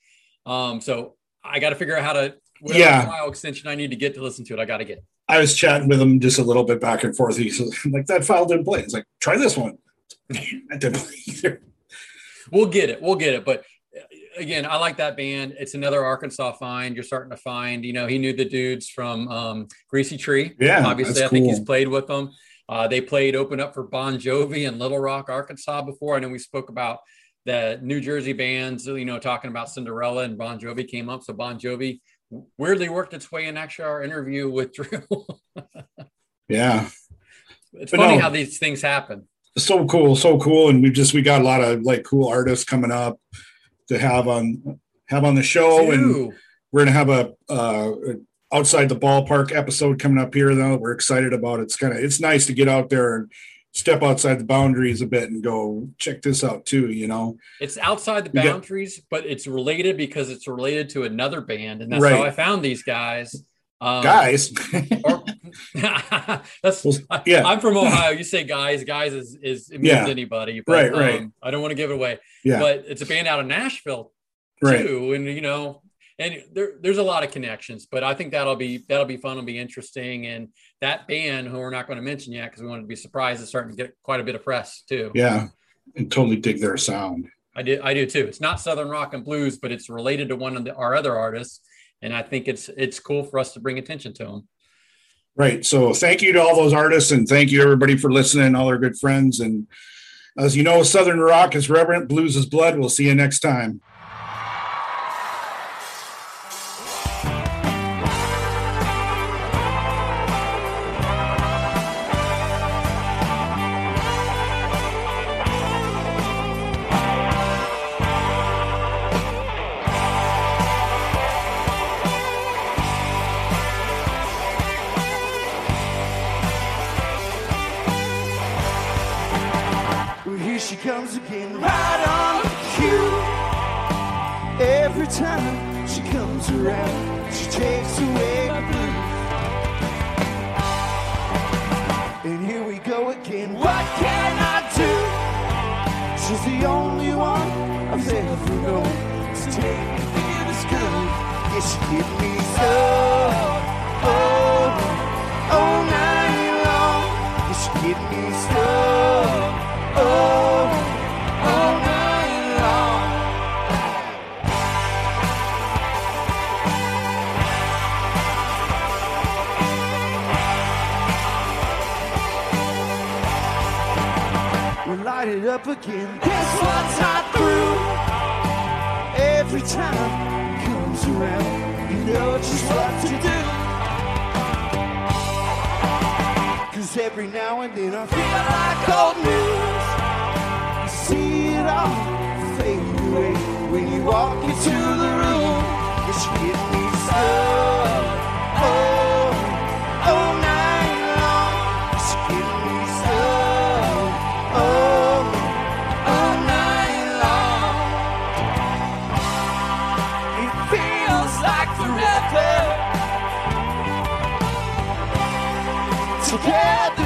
Um, so I got to figure out how to whatever
Yeah.
file extension I need to get to listen to it. I got to get.
i was chatting with him just a little bit back and forth he's like that file didn't play it's like try this one that didn't play either
We'll get it. We'll get it. But uh, again, I like that band. It's another Arkansas find. You're starting to find. You know, he knew the dudes from um, Greasy Tree.
Yeah,
obviously, I think he's played with them. Uh, they played open up for Bon Jovi in Little Rock, Arkansas before. I know we spoke about the New Jersey bands. You know, talking about Cinderella and Bon Jovi came up. So Bon Jovi weirdly worked its way in actually our interview with Drew.
yeah
it's
But
funny
no.
how these things happen.
so cool, so cool, and we just we got a lot of like cool artists coming up to have on have on the show, and we're gonna have a uh, outside the ballpark episode coming up here. Though we're excited about it. It's kind of it's nice to get out there and step outside the boundaries a bit and go check this out too. You know,
It's outside the
We got-
boundaries, but it's related because it's related to another band, and that's
Right.
how I found these guys. Um,
guys.
or- that's
Well, yeah.
I'm from Ohio. You say guys, guys is is it means
Yeah.
anybody, but
Right, right.
Um, I don't want to give it away.
yeah,
But it's a band out of Nashville
right.
too, and you know, and there, there's a lot of connections. But I think that'll be that'll be fun. It'll be interesting, and that band who we're not going to mention yet because we wanted to be surprised is starting to get quite a bit of press too.
Yeah, and totally dig their sound.
I do. I do too. It's not Southern rock and blues, but it's related to one of the, our other artists, and I think it's it's cool for us to bring attention to them.
Right. So thank you to all those artists and thank you everybody for listening, all our good friends. And as you know, Southern Rock is reverent, blues is blood. We'll see you next time.
Light it up again. This one's not through. Every time it comes around, you know just what to do. Cause every now and then I feel like old news. You see it all fade away when you walk into the room. Yes, you get me so. Together,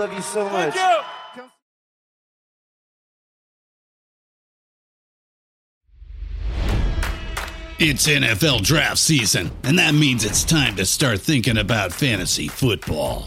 love you so much.
It's NFL draft season, and that means it's time to start thinking about fantasy football.